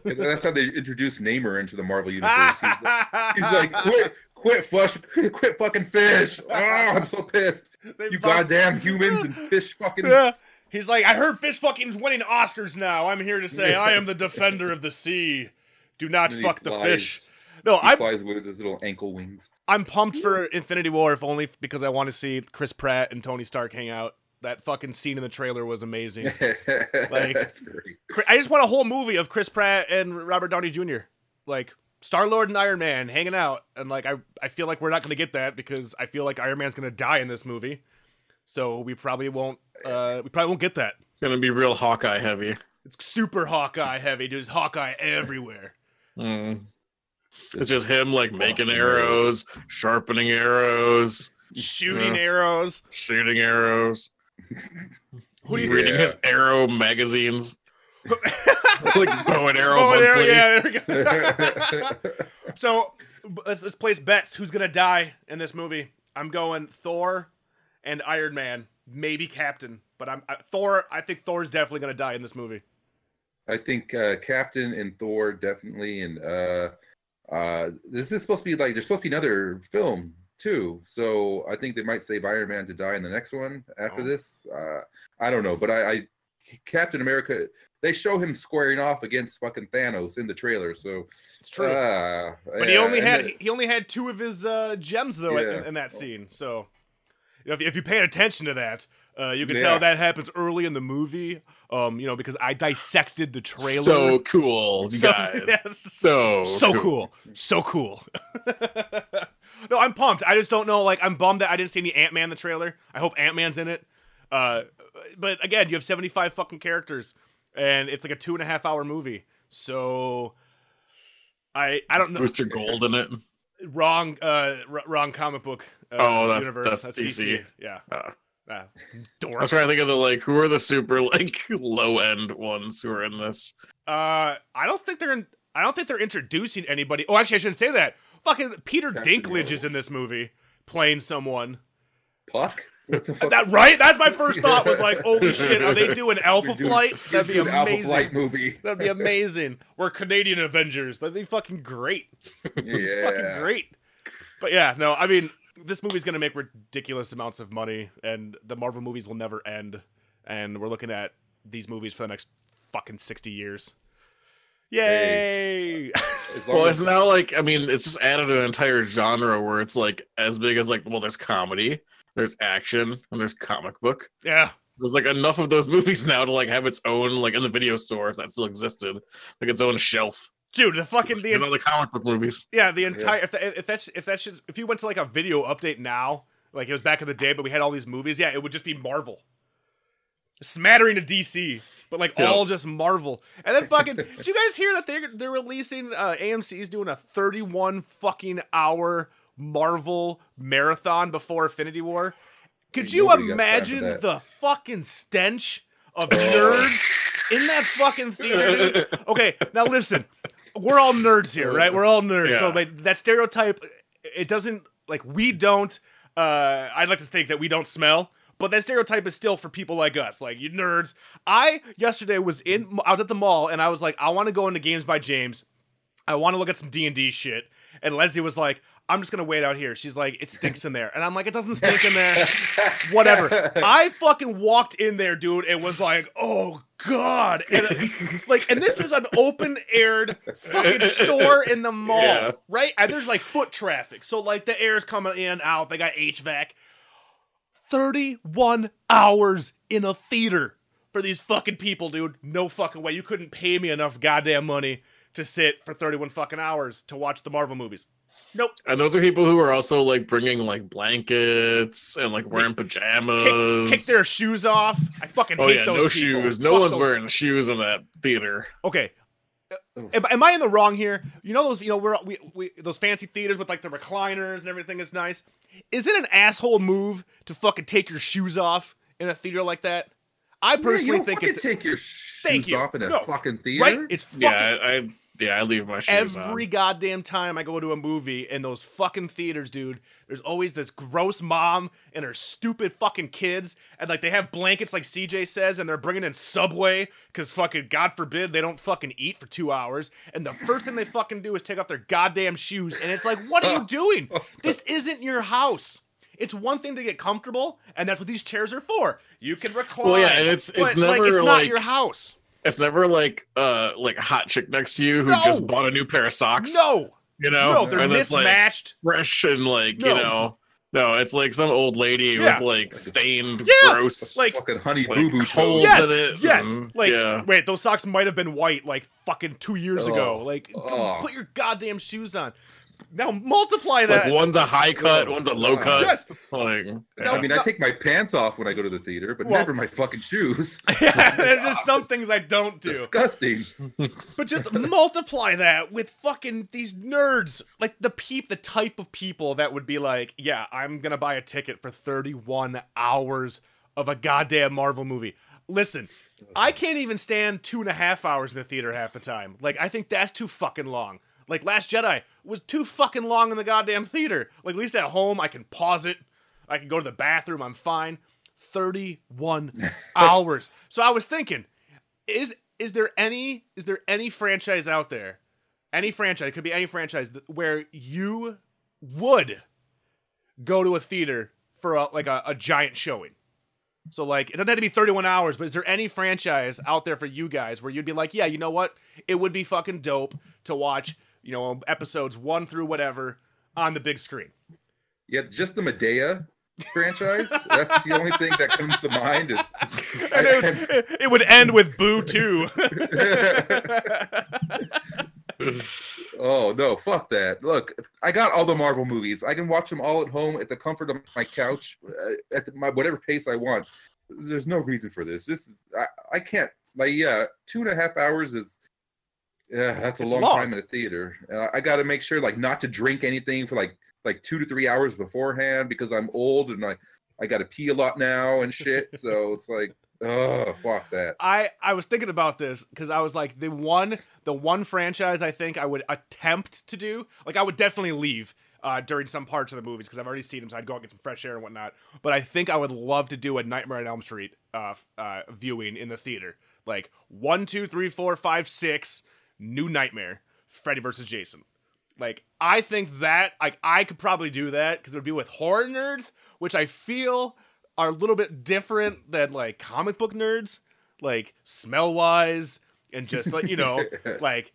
That's how they introduced Namor into the Marvel universe. He's like, he's like, quit, quit, flush, quit, fucking fish. Oh, I'm so pissed. They You bust- goddamn humans and fish fucking. Yeah. He's like, I heard Fish fucking's winning Oscars now. I'm here to say I am the defender of the sea. Do not fuck the flies- fish. No, I'm flies with his little ankle wings. I'm pumped for Infinity War, if only because I want to see Chris Pratt and Tony Stark hang out. That fucking scene in the trailer was amazing. That's great. I just want a whole movie of Chris Pratt and Robert Downey Jr. Like Star Lord and Iron Man hanging out, and like I, I feel like we're not gonna get that because I feel like Iron Man's gonna die in this movie, so we probably won't. Uh, we probably won't get that. It's gonna be real Hawkeye heavy. It's super Hawkeye heavy, dude. It's Hawkeye everywhere. Mm. It's just him like making arrows, sharpening arrows, Shooting Yeah. arrows. shooting arrows, Who do you reading Yeah. his arrow magazines. It's like bow and arrow Oh, there, monthly. yeah, there we go. so let's, let's place bets. Who's gonna die in this movie? I'm going Thor and Iron Man, maybe Captain, but I'm I, Thor. I think Thor's definitely gonna die in this movie. I think uh, Captain and Thor definitely, and uh, uh, this is supposed to be like there's supposed to be another film too. So I think they might save Iron Man to die in the next one after Oh. this. Uh, I don't know, but I, I Captain America they show him squaring off against fucking Thanos in the trailer. So It's true. uh, but he only had then- he, he only had two of his uh, gems though in, Yeah. in that scene. So you know, if, you- if you pay attention to that, uh, you can Yeah. tell that happens early in the movie. Um, you know, because I dissected the trailer. So cool, you So- guys. yes. So so cool. So cool. no, I'm pumped. I just don't know. Like, I'm bummed that I didn't see any Ant Man in the trailer. I hope Ant Man's in it. Uh, but again, you have 75 fucking characters, and it's like a two and a half hour movie. So, I I don't know. Booster Gold in it. Wrong, uh, r- wrong comic book. Uh, Oh, that's- universe. that's DC. Yeah. Uh, Uh, I was trying to think of the like who are the super like low end ones who are in this. Uh, I don't think they're in. I don't think they're introducing anybody. Oh, actually, I shouldn't say that. Fucking Peter Captain Dinklage Marvel. is in this movie playing someone. Puck. What the fuck? That right? That's my first thought. Was like, holy shit, are they doing Alpha You're doing- Flight? That'd be doing Alpha amazing. Flight movie. That'd be amazing. We're Canadian Avengers. That'd be fucking great. Yeah. Fucking great. But yeah, no, I mean, this movie's gonna make ridiculous amounts of money, and the Marvel movies will never end. And we're looking at these movies for the next fucking sixty years. Yay! Uh, as long Well, it's now like I mean, it's just added an entire genre where it's like as big as like well, there's comedy, there's action, and there's comic book. yeah. There's like enough of those movies now to like have its own like in the video store if that still existed, like its own shelf. Dude, the fucking the There's all the comic book movies. Yeah, the entire if that, if that's if that's just, if you went to like a video update now, like it was back in the day, but we had all these movies, yeah, it would just be Marvel, smattering of DC, but like Yeah. all just Marvel. And then fucking, did you guys hear that they're they're releasing uh, AMC's doing a 31 fucking hour Marvel marathon before Infinity War? Could you nobody got time for imagine the fucking stench of nerds in that fucking theater? Dude? Okay, now listen. We're all nerds here, right? We're all nerds. So like that stereotype it doesn't like we don't uh I'd like to think that we don't smell, but that stereotype is still for people like us, like you nerds. I yesterday was in I was at the mall and I was like I want to go into Games by James. I want to look at some D&D shit. And Leslie was like, I'm just going to wait out here. She's like, it stinks in there. And I'm like, it doesn't stink in there. Whatever. I fucking walked in there, dude, and was like, oh god. And like and this is an open aired fucking store in the mall, Yeah. right? And there's like foot traffic. So like the air's coming in and out. They got HVAC. 31 hours in a theater for these fucking people, dude. No fucking way. You couldn't pay me enough goddamn money to sit for 31 fucking hours to watch the Marvel movies. Nope. And those are people who are also like bringing like blankets and like wearing Kick, pajamas. kick their shoes off. I fucking oh hate yeah, those no people. shoes. No Fuck one's those- wearing shoes in that theater. Okay. Uh, am, am I in the wrong here? You know those, you know, we're we, we those fancy theaters with like the recliners and everything is nice. Is it an asshole move to fucking take your shoes off in a theater like that? I Yeah, you personally don't think fucking it's take your shoes Thank you. off in a No. fucking theater. right. It's fucking Yeah, I, I yeah, I leave my shoes every on. goddamn time I go to a movie in those fucking theaters, dude. There's always this gross mom and her stupid fucking kids, and like they have blankets, like CJ says, and they're bringing in Subway because fucking God forbid they don't fucking eat for two hours. And the first thing they fucking do is take off their goddamn shoes, and it's like, what are you doing? This isn't your house. It's one thing to get comfortable, and that's what these chairs are for. You can recline. Well, yeah, and it's- it's but, like it's not like- your house. It's never like uh like a hot chick next to you who No! just bought a new pair of socks. No, you know, no, they're and it's like mismatched. fresh and like No. you know. No, it's like some old lady Yeah. with like stained, Yeah, gross, like fucking honey like, boo boo holes toes. yes, in it. yes. and- Like, yeah. wait, those socks might have been white like fucking two years ago. Oh, Like, oh. put your goddamn shoes on. Now multiply that. Like one's a high cut, one's a low cut. yes. Like, No, I mean, I take my pants off when I go to the theater, but Well- never my fucking shoes. yeah, there's just some things I don't do. Disgusting. But just multiply that with fucking these nerds. Like the peep, the type of people that would be like, yeah, I'm gonna buy a ticket for 31 hours of a goddamn Marvel movie. Listen, I can't even stand two and a half hours in the theater half the time. Like, I think that's too fucking long. Like Last Jedi was too fucking long in the goddamn theater. Like at least at home I can pause it. I can go to the bathroom, I'm fine. 31 hours. So I was thinking, is is there any is there any franchise out there any franchise it could be any franchise where you would go to a theater for a, like a, a giant showing so like it doesn't have to be 31 hours but is there any franchise out there for you guys where you'd be like yeah you know what it would be fucking dope to watch you know episodes one through whatever on the big screen Yeah, just the Madea franchise. That's the only thing that comes to mind. Is and it, would, it would end with boo too oh no, fuck that. Look, I got all the Marvel movies. I can watch them all at home at the comfort of my couch uh, at the, my whatever pace I want. There's no reason for this. This is I, I can't like yeah, two and a half hours is yeah, that's a long, long. time in a theater. Uh, I got to make sure like not to drink anything for like like two to three hours beforehand because I'm old and I I got to pee a lot now and shit. so it's like oh fuck that. I I was thinking about this because I was like the one the one franchise I think I would attempt to do like I would definitely leave uh, during some parts of the movies because I've already seen them so I'd go out get some fresh air and whatnot. But I think I would love to do a Nightmare on Elm Street uh, uh, viewing in the theater like one two three four five six New Nightmare Freddy versus Jason. Like I think that like I could probably do that because it would be with horror nerds, which I feel are a little bit different than like comic book nerds, like smell wise and just like you know like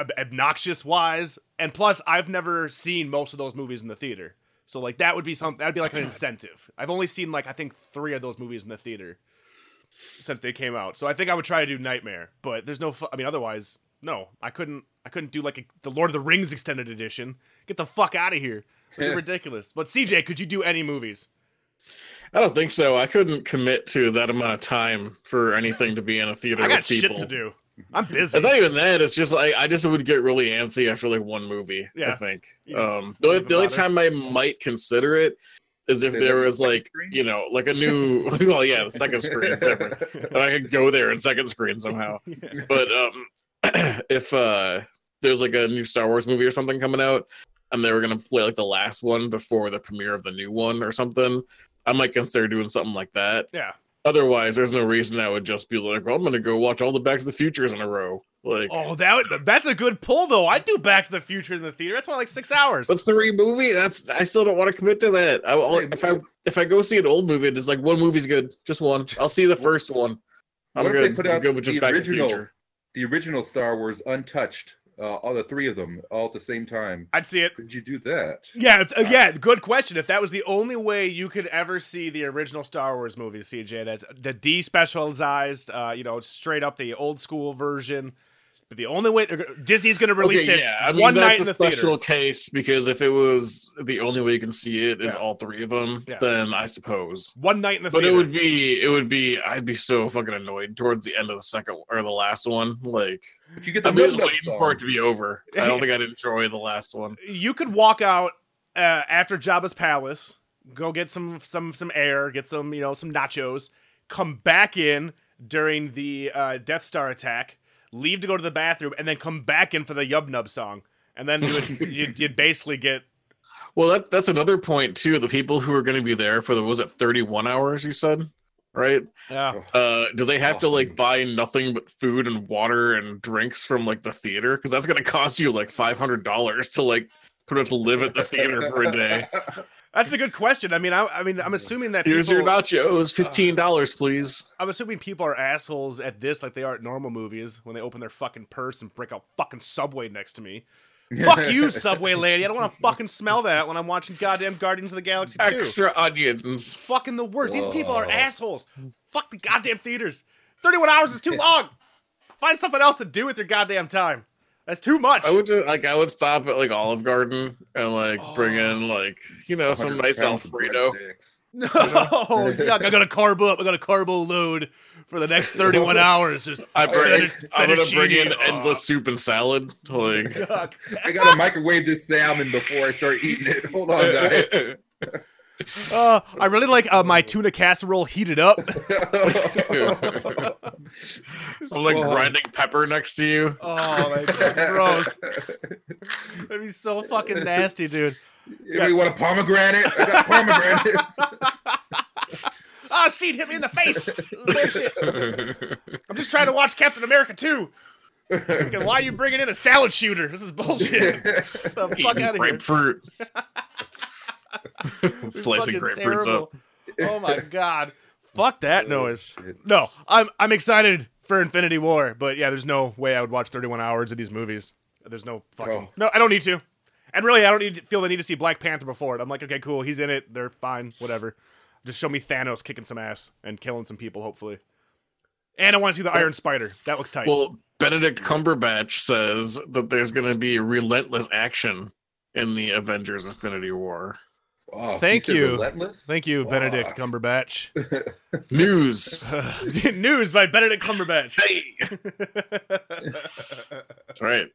ob- obnoxious wise. And plus, I've never seen most of those movies in the theater, so like that would be something that'd be like an incentive. I've only seen like I think three of those movies in the theater since they came out, so I think I would try to do Nightmare. But there's no, fu- I mean, otherwise, no, I couldn't. I couldn't do like a, the Lord of the Rings extended edition. Get the fuck out of here. You're ridiculous. But CJ, could you do any movies? I don't think so. I couldn't commit to that amount of time for anything to be in a theater I got with people. shit to do. I'm busy. It's not even that. It's just like I just would get really antsy after like one movie. Yeah. I think. Um, the only, the only bother. time I might consider it is if there was like screen? you know like a new. well, yeah, the second screen is different. and I could go there in second screen somehow. But um, if uh, there's like a new Star Wars movie or something coming out, and they were gonna play like the last one before the premiere of the new one or something, I might consider doing something like that. yeah. Otherwise, there's no reason I would just be like, well, I'm gonna go watch all the Back to the Futures in a row. Like, Oh, that that's a good pull though. I'd do Back to the Future in the theater. That's only like six hours. but three movie, that's I still don't want to commit to that. I, I'll, if I if I go see an old movie, it's like one movie's good, just one. I'll see the first one. I'm What if they good. put I'm out good with just the Back original- to the Future. The original Star Wars untouched, uh, all the three of them all at the same time. I'd see it. Could you do that? Yeah, th- yeah. Good question. If that was the only way you could ever see the original Star Wars movies, CJ, that's the despecialized, uh, you know, straight up the old school version. But the only way they're, Disney's going to release Okay, it yeah, I mean one night that's in a the special theater. case because if it was the only way you can see it is Yeah. all three of them, Yeah. then I suppose. One night in the But theater. it would be, it would be, I'd be so fucking annoyed towards the end of the second or the last one. Like, But you get the I'm just Yub Nub waiting song. for it to be over. I don't think I'd enjoy the last one. you could walk out uh, after Jabba's palace, go get some some some air, get some you know some nachos, come back in during the uh, Death Star attack, leave to go to the bathroom, and then come back in for the Yub Nub song, and then you would, you'd, you'd basically get Well, that that's another point too. The people who are going to be there for the was it 31 hours? You said, right? yeah. Uh, do they have to Oh. like buy nothing but food and water and drinks from like the theater? Because that's going to cost you like five hundred dollars to like pretty much live at the theater for a day. That's a good question. I mean, I, I mean, I'm assuming that Here's people, your nachos, uh, fifteen dollars, please. I'm assuming people are assholes at this, like they are at normal movies when they open their fucking purse and break out fucking Subway next to me. Fuck you, Subway lady. I don't want to fucking smell that when I'm watching goddamn Guardians of the Galaxy 2. Extra onions. fucking the worst. These people are assholes. Fuck the goddamn theaters. 31 hours is too long. Find something else to do with your goddamn time. That's too much. I would just, like I would stop at like Olive Garden and like bring Oh. in like you know some nice Alfredo. No, yuck! I got to carb up. I got a carbo load for the next 31 hours. Just I bring, fettu- I'm gonna bring in fettuccine. endless soup and salad. Like Yuck. I gotta microwave this salmon before I start eating it. Hold on, guys. Uh, I really like uh, my tuna casserole heated up. I'm like Well, grinding pepper next to you. Oh my god, gross! That'd be so fucking nasty, dude. Anybody want a pomegranate? I got pomegranates. Ah, seed hit me in the face. Bullshit. I'm just trying to watch Captain America 2. Fucking, Why are you bringing in a salad shooter? This is bullshit. Get the fuck Eating out of here. grapefruit. Slicing grapefruits up. Oh my god. Fuck that oh, noise. Oh, shit. No, I'm I'm excited for Infinity War, but yeah, there's no way I would watch 31 hours of these movies. There's no fucking Oh. no. I don't need to, and really, I don't need to feel the need to see Black Panther before it. I'm like, okay, cool, he's in it. They're fine, whatever. Just show me Thanos kicking some ass and killing some people, hopefully. And I want to see the Iron Spider. That looks tight. Well, Benedict Cumberbatch says that there's going to be relentless action in the Avengers Infinity War. Oh, Thank you. Relentless? Thank you, Benedict Cumberbatch. News. News by Benedict Cumberbatch. hey, that's right.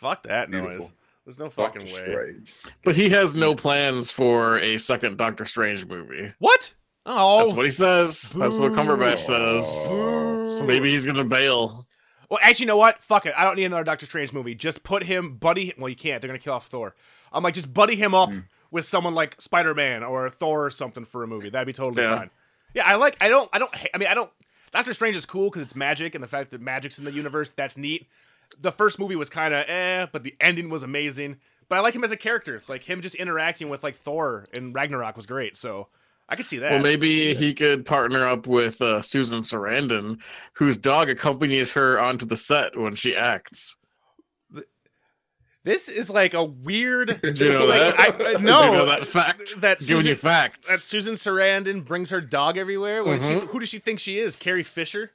Fuck that Beautiful. noise. There's no Doctor fucking way. Strange. But he has no plans for a second Doctor Strange movie. What? Oh, That's what he says. That's what Cumberbatch says. Oh. So maybe he's gonna bail. Well, actually, you know what? Fuck it. I don't need another Doctor Strange movie. Just put him, buddy. Well, you can't. They're gonna kill off Thor. I'm like, just buddy him up Hmm. With someone like Spider Man or Thor or something for a movie. That'd be totally Yeah. fine. Yeah, I like. I don't. I don't. I mean, I don't. Doctor Strange is cool because it's magic and the fact that magic's in the universe. That's neat. The first movie was kind of eh, but the ending was amazing. But I like him as a character. Like him just interacting with like Thor and Ragnarok was great. So I could see that. Well, maybe he could partner up with uh, Susan Sarandon, whose dog accompanies her onto the set when she acts. This is like a weird. Did you know like, that? I, I, no, you know that fact. that Giving you Susan- facts. that Susan Sarandon brings her dog everywhere. What is she, who does she think she is? Carrie Fisher?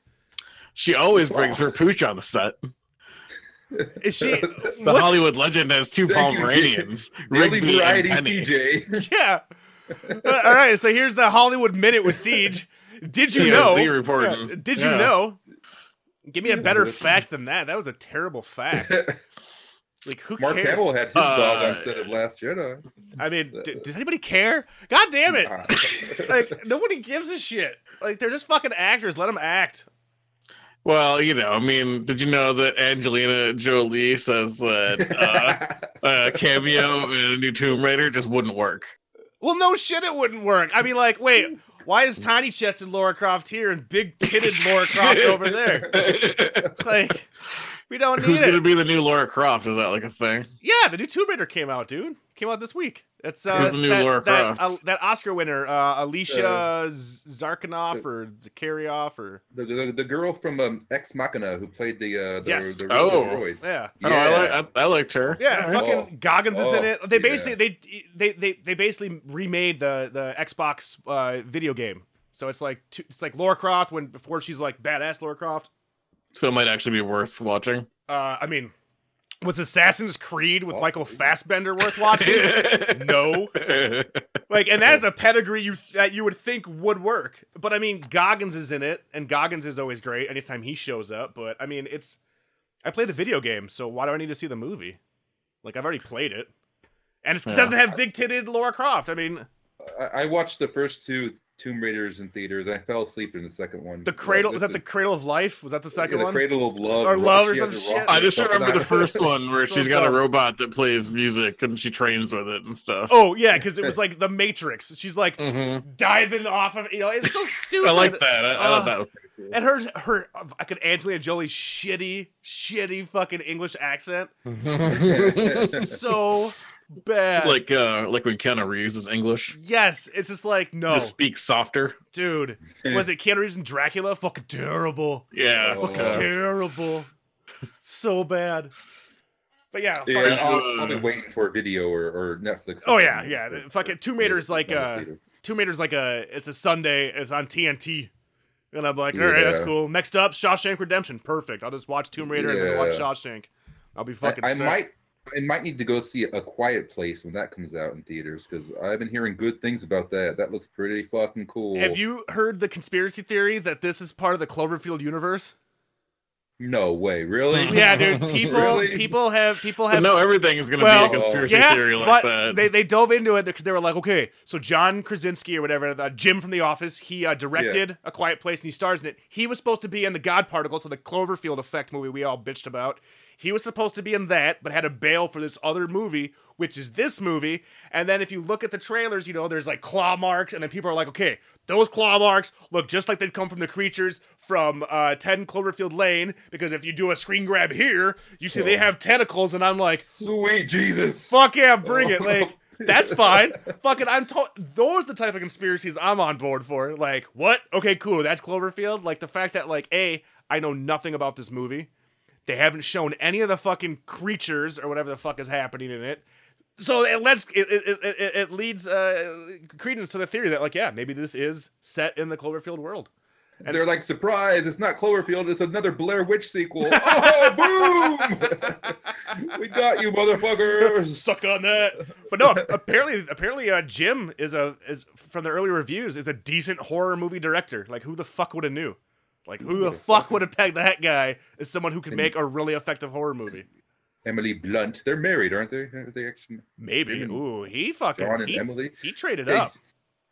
She always brings her pooch on the set. Is she? The what- Hollywood legend has two Thank you, Pomeranians, Daily Rigby and Variety Penny. CJ. Yeah. Uh, all right. So here's the Hollywood minute with Siege. Did you know? Yeah, Did you Yeah. know? Give me a better fact than that. That was a terrible fact. Like who Mark cares? Hamill had his Uh, dog on set of Last Jedi. I mean, d- does anybody care? God damn it! Like nobody gives a shit. Like they're just fucking actors. Let them act. Well, you know, I mean, did you know that Angelina Jolie says that uh, a cameo in a new Tomb Raider just wouldn't work? Well, no shit, it wouldn't work. I mean, like, wait, why is tiny chested Laura Croft here and big pitted Laura Croft over there? Like, we don't need Who's it. gonna be the new Laura Croft? Is that like a thing? Yeah, the new Tomb Raider came out, dude. Came out this week. It's uh, Who's the new that, Lara that, Croft? uh, that Oscar winner, uh, Alicia Z- Zarkanoff or Zakarioff or the, the, the girl from um, Ex Machina who played the uh, the, Yes. the, Oh. droid. yeah. Oh, I, like, I, I liked her. Yeah, Alright. fucking Oh. Goggins is in Oh, it. They yeah. basically they, they they they basically remade the the Xbox uh, video game. So it's like two, it's like Laura Croft when before she's like badass Laura Croft. So it might actually be worth watching. Uh, I mean, was Assassin's Creed with Oh, Michael. Fassbender worth watching? no. Like, and that is a pedigree you that you would think would work. But I mean, Goggins is in it, and Goggins is always great anytime he shows up. But I mean, it's I play the video game, so why do I need to see the movie? Like, I've already played it, and it Yeah. doesn't have big titted Laura Croft. I mean, I, I watched the first two Tomb Raiders in theaters. I fell asleep in the second one. the cradle This was that the Cradle of Life? Was that the second yeah, the one? Cradle of Love, Or Love or She some had the shit. I just remember the first one where So she's got dumb. a robot that plays music and she trains with it and stuff. Oh yeah, because it was like the Matrix. She's like Mhm. diving off of you know. It's so stupid. I like that. I, I Uh, thought that was cool. And her, her, I could Angelina Jolie's shitty, shitty fucking English accent. so bad. like uh like when Keanu Reeves is English. yes, it's just like no, Just speak softer. dude. Was it Keanu Reeves and Dracula? Fucking terrible. Yeah. Fucking uh, terrible. so bad. But yeah, fucking, Yeah, I'll, uh, I'll be waiting for a video or, or Netflix. Oh, yeah, yeah, the fucking Tomb Raider's like, uh, Later. Tomb Raider's like a, it's a Sunday. It's on TNT. And I'm like, all right, that's cool. Next up, Shawshank Redemption. Perfect. I'll just watch Tomb Raider and then watch Shawshank. I'll be fucking. I set. might I might need to go see a quiet place when that comes out in theaters because I've been hearing good things about that. That looks pretty fucking cool. Have you heard the conspiracy theory that this is part of the Cloverfield universe? No way, really? Yeah, dude. People, Really? people have, people But have. no, everything is gonna Well, be a conspiracy yeah, theory like but that. they they dove into it because they were like, okay, so John Krasinski or whatever, the Jim from The Office, he uh, directed A Quiet Place and he stars in it. He was supposed to be in the God Particle, so the Cloverfield Effect movie we all bitched about. He was supposed to be in that, but had to bail for this other movie, which is this movie. And then if you look at the trailers, you know, there's like claw marks, and then people are like, okay, those claw marks look just like they'd come from the creatures from uh, 10 Cloverfield Lane, because if you do a screen grab here, you see they have tentacles, and I'm like, Sweet Jesus. fuck yeah, bring it. Like, that's fine. Fucking, I'm told those the type of conspiracies I'm on board for. Like, what? Okay, cool. That's Cloverfield. Like the fact that like, a, I know nothing about this movie. They haven't shown any of the fucking creatures or whatever the fuck is happening in it. So it lets it it, it, it, leads uh, credence to the theory that like, yeah, maybe this is set in the Cloverfield world. And they're like, surprise, it's not Cloverfield, it's another Blair Witch sequel. oh, boom! we got you, motherfuckers. Suck on that. But no, apparently, apparently, uh, Jim is a is from the early reviews is a decent horror movie director. Like, who the fuck would have knew? Like, who the fuck would have pegged that guy as someone who can make a really effective horror movie? Emily Blunt. They're married, aren't they? Aren't they actually? Maybe. Him and Ooh, he fucking John and he, Emily. he traded Hey, up.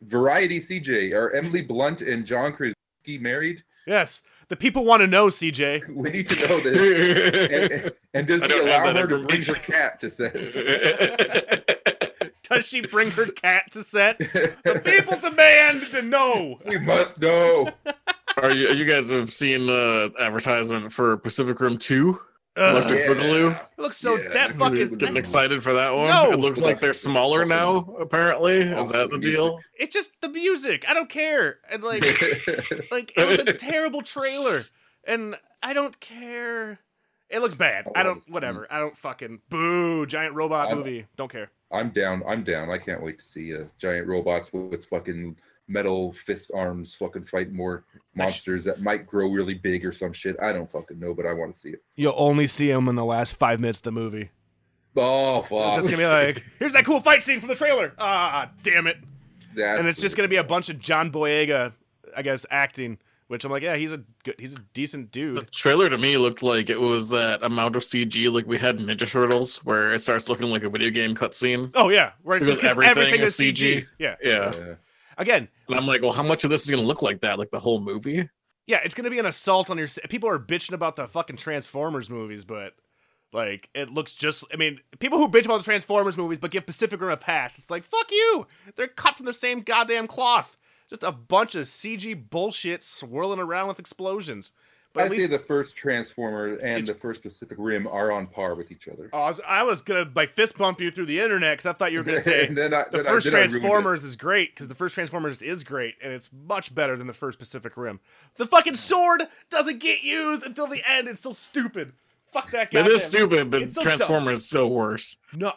Variety CJ. Are Emily Blunt and John Krasinski married? Yes, the people want to know. CJ, We need to know this. And, and does he allow her to bring her cat to set? does she bring her cat to set? The people demand to know. we must know. Are you, you guys have seen uh, advertisement for Pacific Rim Two? Ugh, Electric yeah. Boogaloo. it looks so Yeah, that I'm fucking. Getting excited for that one. No. It looks like they're smaller now. Apparently, is that the Awesome deal? It's just the music. I don't care. And like, like it was a terrible trailer, and I don't care. It looks bad. I don't. Whatever. I don't fucking boo. Giant robot I'm- movie. Don't care. I'm down. I'm down. I can't wait to see uh, giant robots with, with fucking metal fist arms fucking fight more monsters that might grow really big or some shit. I don't fucking know, but I want to see it. You'll only see him in the last five minutes of the movie. Oh It's fuck! just gonna be like, here's that cool fight scene from the trailer. Ah, damn it. That's And it's just gonna be a bunch of John Boyega, I guess, acting. Which I'm like, yeah, he's a good, he's a decent dude. The trailer to me looked like it was that amount of CG like we had in Ninja Turtles, where it starts looking like a video game cutscene. Oh yeah, where it's Because everything everything, is is CG. CG. Yeah. Yeah, Yeah. Again, and I'm like, well, how much of this is gonna look like that? Like the whole movie? yeah, it's gonna be an assault on your. People are bitching about the fucking Transformers movies, but like it looks just. I mean, people who bitch about the Transformers movies but give Pacific Rim a pass, it's like fuck you. They're cut from the same goddamn cloth. Just a bunch of CG bullshit swirling around with explosions. But I at say least the first Transformer and It's- the first Pacific Rim are on par with each other. oh, I, was, I was gonna like fist bump you through the internet because I thought you were gonna say And then I- the then first I ruined it. Transformers is great because the first Transformers is great and it's much better than the first Pacific Rim. The fucking sword doesn't get used until the end. It's so stupid. Fuck that guy. It is stupid, but It's so dumb. Transformers is still worse. No.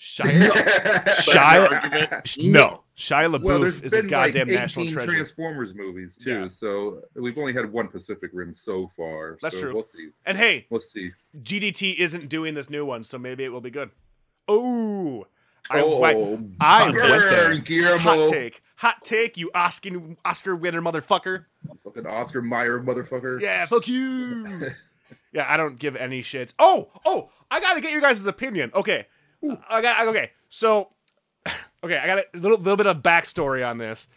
Shia, That's your Shia, argument? no. Shia LaBeouf well, is a like goddamn 18 national treasure. Transformers movies too, Yeah. so we've only had one Pacific Rim so far. That's so true. We'll see. and hey, We'll see. GDT isn't doing this new one, so maybe it will be good. Oh, I, oh, I there. burn, Guillermo. hot take, hot take, you Oscar Oscar winner motherfucker. Fucking Oscar Mayer, motherfucker. Yeah, fuck you. yeah, I don't give any shits. Oh, oh, I gotta get your guys' opinion. Okay, I got okay. So, okay, I got a little little bit of backstory on this,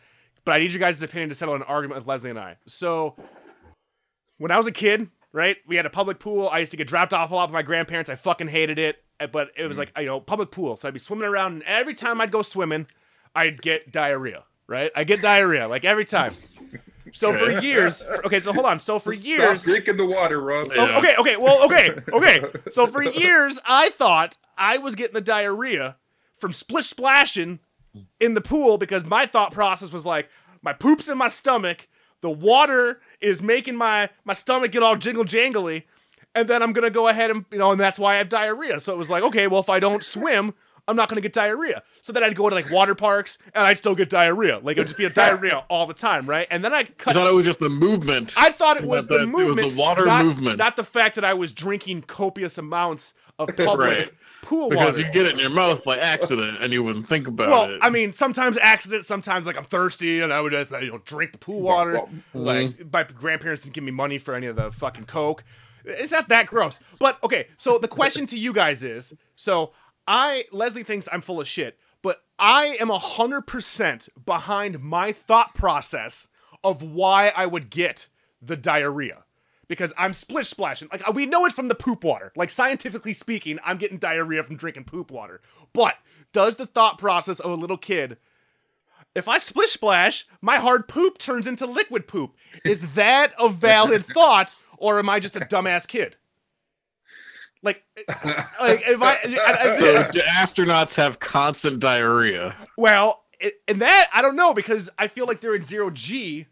but I need you guys' opinion to settle an argument with Leslie and I. So, when I was a kid, right, we had a public pool. I used to get dropped off a lot with my grandparents. I fucking hated it, uh, but it was like you know public pool. So I'd be swimming around, and every time I'd go swimming, I'd get diarrhea. Right, I get diarrhea like every time. So for years, okay, so hold on. So for Stop years, drinking the water, Rob. Oh, okay, okay, well, okay, okay. So for years, I thought I was getting the diarrhea from splish splashing in the pool because my thought process was like, my poop's in my stomach, the water is making my my stomach get all jingle jangly, and then I'm gonna go ahead and you know, and that's why I have diarrhea. So it was like, okay, well, if I don't swim I'm not gonna get diarrhea. So then I'd go to like water parks and I'd still get diarrhea. Like it'd just be a diarrhea all the time, right? And then I I cut. thought it was just the movement. I thought it was That- the movement, it was the water not, movement. not the fact that I was drinking copious amounts of public Right. Pool because water. you get it in your mouth by accident and you wouldn't think about well, it. I mean, sometimes accident, sometimes like I'm thirsty and I would you know drink the pool water. well, Like mm-hmm. my grandparents didn't give me money for any of the fucking coke. It's not that gross. But okay, so the question to you guys is: so I Leslie thinks I'm full of shit, but I am hundred percent behind my thought process of why I would get the diarrhea. Because I'm splish splashing. Like we know it's from the poop water. Like scientifically speaking, I'm getting diarrhea from drinking poop water. But does the thought process of a little kid if I splish splash, my hard poop turns into liquid poop. Is that a valid thought, or am I just a dumbass kid? Like, like if I, I- I- so do astronauts have constant diarrhea? well, and that I don't know because I feel like they're in zero g,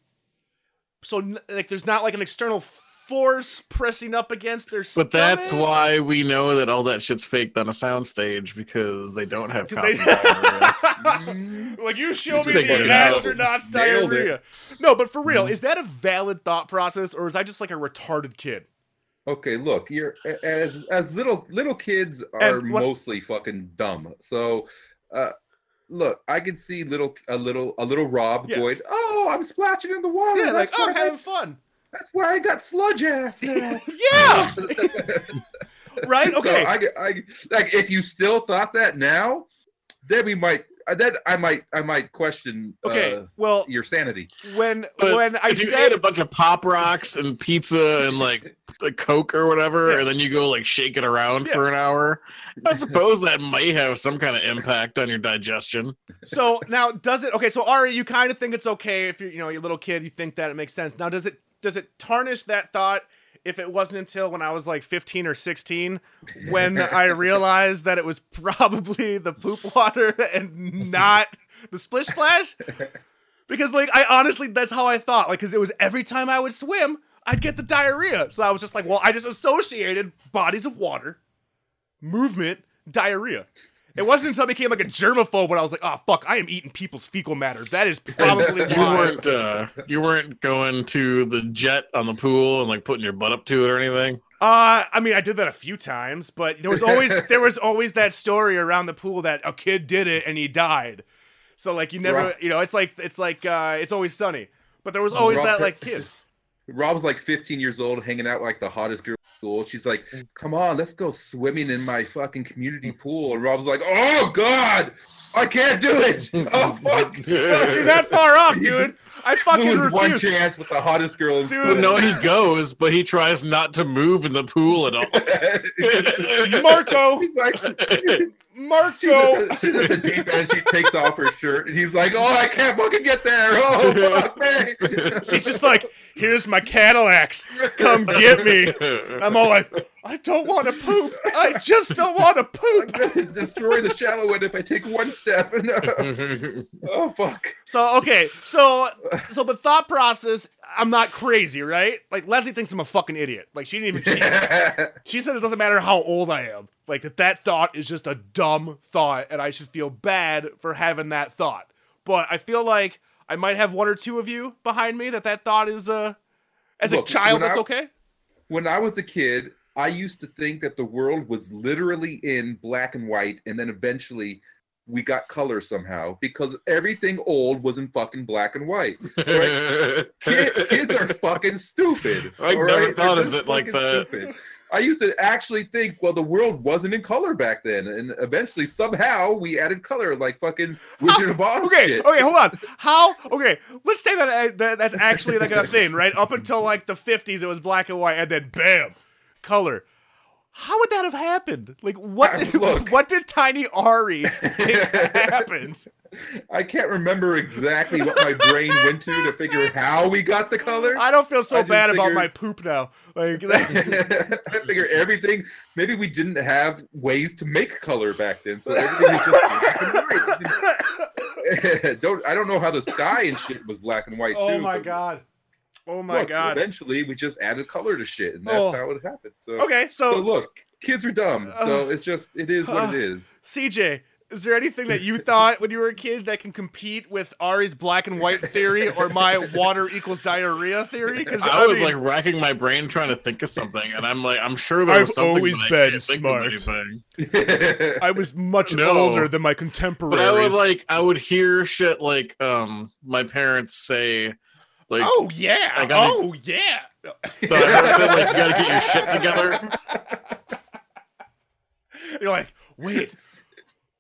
so like there's not like an external force pressing up against their. But that's why we know that all that shit's faked on a soundstage because they don't have 'Cause they- like you show me the astronaut's Nailed it. diarrhea. No, but for real, is that a valid thought process, or is I just like a retarded kid? Okay, look, you're as as little little kids are what- mostly fucking dumb. So, uh, look, I can see little a little a little Rob Yeah. going, "Oh, I'm splashing in the water. Yeah, like that's, oh, I'm having fun. That's why I got sludge ass now." Yeah, right. Okay. So Okay. I, get- I like if you still thought that now, then we might. uh, Then I might I might question Okay. uh, well, your sanity. when But when I if you said a bunch of pop rocks and pizza and like a coke or whatever, Yeah. and then you go like shake it around Yeah. for an hour, I suppose that may have some kind of impact on your digestion. so now does it okay so Ari you kind of think it's okay if you're you know you're a little kid you think that it makes sense now does it does it tarnish that thought if it wasn't until when I was like 15 or 16 when I realized that it was probably the poop water and not the splish splash? Because like I honestly that's how I thought like because it was every time I would swim I'd get the diarrhea. So I was just like well I just associated bodies of water movement diarrhea it wasn't until I became like a germaphobe when I was like, oh fuck, I am eating people's fecal matter. That is probably You why. weren't uh, you weren't going to the jet on the pool and like putting your butt up to it or anything. Uh, I mean, I did that a few times, but there was always there was always that story around the pool that a kid did it and he died. So like you never, Right. you know, it's like it's like uh, it's always sunny. But there was always Rob- that like kid. Rob's like 15 years old, hanging out with, like the hottest girl in school. She's like, "Come on, let's go swimming in my fucking community pool." And Rob's like, "Oh God, I can't do it! Oh fuck!" You're not far off, dude. I fucking Lose one chance with the hottest girl in Dude, school. no, he goes, but he tries not to move in the pool at all. Marco, He's like, she's Marco. at, the, she's at the deep end. She takes off her shirt, and he's like, "Oh, I can't fucking get there! Oh, fuck me!" She's just like, here's my Cadillacs. Come get me. I'm all like, I don't want to poop. I just don't want to I'm poop. gonna destroy the shallow end if I take one step. oh fuck! So okay, so so the thought process, I'm not crazy, right? Like Leslie thinks I'm a fucking idiot. Like she didn't even cheat. She said it doesn't matter how old I am. Like that that thought is just a dumb thought, and I should feel bad for having that thought. But I feel like I might have one or two of you behind me that that thought is uh as Look, a child that's I- okay. when I was a kid, I used to think that the world was literally in black and white, and then eventually we got color somehow because everything old was in fucking black and white. Kid, kids are fucking stupid. I never right? thought of it like that. stupid. I used to actually think, well, the world wasn't in color back then, and eventually somehow we added color, like fucking Wizard of Oz Okay, shit. okay, hold on. How? Okay, let's say that, uh, that that's actually like a thing, right? Up until like the 50s, it was black and white, and then bam, color. How would that have happened? Like, what? Did, Look. what did Tiny Ari think happened? I can't remember exactly what my brain went to to figure how we got the color. I don't feel so I bad about my poop now. Like, that, I figure everything. Maybe we didn't have ways to make color back then, so everything was just black and white. don't I don't know how the sky and shit was black and white oh too. my god. Oh my look, god. Eventually, we just added color to shit, and that's Oh. how it happened. So, Okay, so so look, kids are dumb. So it's just it is what Uh, it is. CJ, Is there anything that you thought when you were a kid that can compete with Ari's black and white theory or my water equals diarrhea theory? Because I was like racking my brain trying to think of something, and I'm like, I'm sure there was I've something. always but I been can't think of smart. I was much No. older than my contemporaries. But. I would like, I would hear shit like, um, my parents say, like, oh yeah, I gotta- oh yeah. so I heard that, like, you gotta get your shit together. You're like, wait,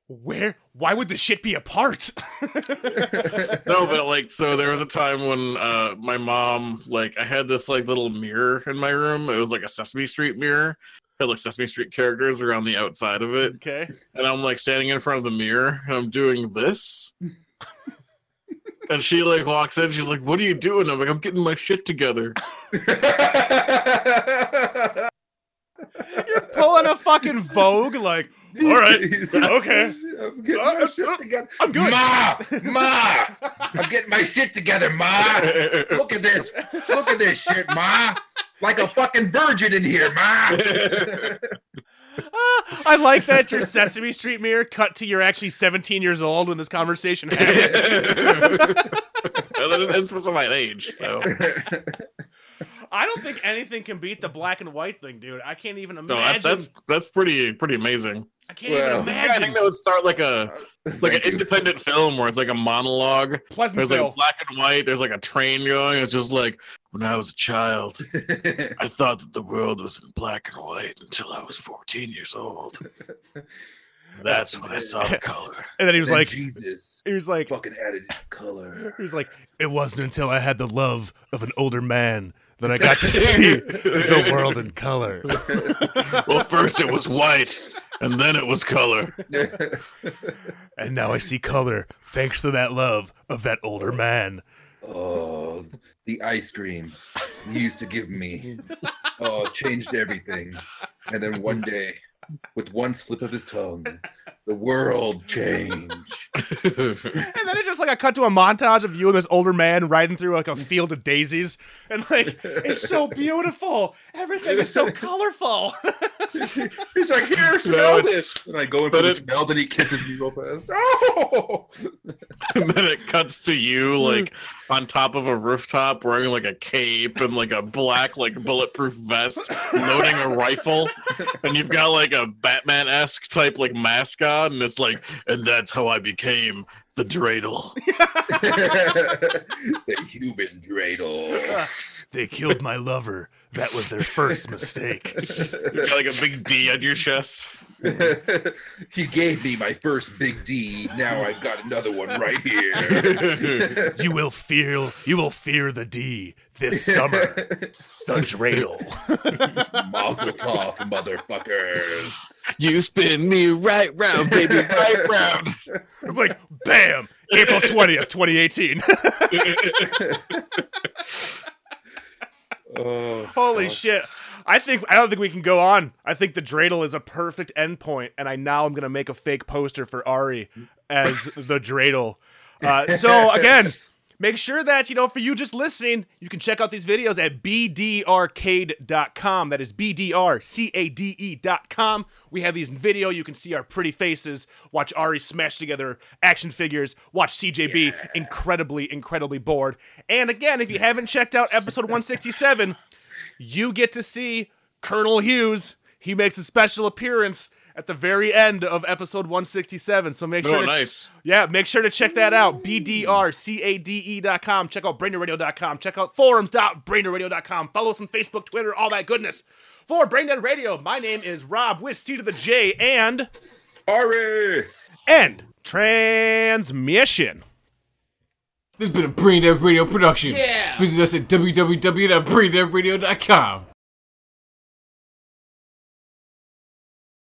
where? Why would the shit be apart? No, but like, so there was a time when uh my mom, like, I had this like little mirror in my room. It was like a Sesame Street mirror. Had like Sesame Street characters around the outside of it. okay. and I'm like standing in front of the mirror and I'm doing this. And she like walks in, she's like, What are you doing? I'm like, I'm getting my shit together. You're pulling a fucking Vogue, like, all right, okay. I'm getting Uh, my uh, shit together. I'm good. Ma, ma, I'm getting my shit together, ma. Look at this. Look at this shit, ma. Like a fucking virgin in here, ma. I like that your Sesame Street mirror cut to you're actually 17 years old when this conversation happened. and then it specified age. So. I don't think anything can beat the black and white thing, dude. I can't even No, imagine. that, that's that's pretty pretty amazing. I can't Well, even Yeah, I imagine. think that would start like a uh, like an Thank you. independent film where it's like a monologue. There's Pleasantville. like black and white. There's like a train going. It's just like when I was a child, I thought that the world was in black and white until I was 14 years old. That's when I saw the color. and then he was Then like, Jesus he was like, fucking added color. he was like, it wasn't until I had the love of an older man that I got to see the world in color. Well, first it was white, and then it was color. And now I see color thanks to that love of that older man. oh, the ice cream he used to give me. Oh, changed everything. And then one day, with one slip of his tongue, the world change. And then it's just like a cut to a montage of you and this older man riding through like a field of daisies. And like, it's so beautiful. Everything is so colorful. He's like, here, smell No, this. And I go in for but the it- smell, and he kisses me real fast. Oh! and then it cuts to you mm. like on top of a rooftop wearing like a cape and like a black like bulletproof vest loading a rifle and you've got like a batman-esque type like mascot and it's like and that's how i became the dreidel the human dreidel. they killed my lover. That was their first mistake. you got like a big d on your chest he gave me my first big D. Now I've got another one right here. You will feel you will fear the D this summer. The dreidel. Mazel tov, motherfuckers. you spin me right round baby right round It's like bam! April 20th, 2018. Oh, Holy shit. I think I don't think we can go on. I think the dreidel is a perfect endpoint, and I now I'm gonna make a fake poster for Ari as the dreidel. Uh, so again, make sure that you know for you just listening, you can check out these videos at bdarcade.com. That is bdrcade.com. We have these in video. You can see our pretty faces. Watch Ari smash together action figures. Watch CJB incredibly, incredibly bored. And again, if you haven't checked out episode 167 you get to see Colonel Hughes. He makes a special appearance at the very end of episode 167. So make oh, sure oh to, nice yeah, make sure to check that out. BDRCADE.com. Check out BrainDeadRadio.com. Check out forums.braindeadradio.com. Follow us on Facebook, Twitter, all that goodness. For Braindead Radio, my name is Rob with C to the J and Ari! and transmission. This has been a Brain Dead Radio production. Yeah! Visit us at www.braindeadradio.com.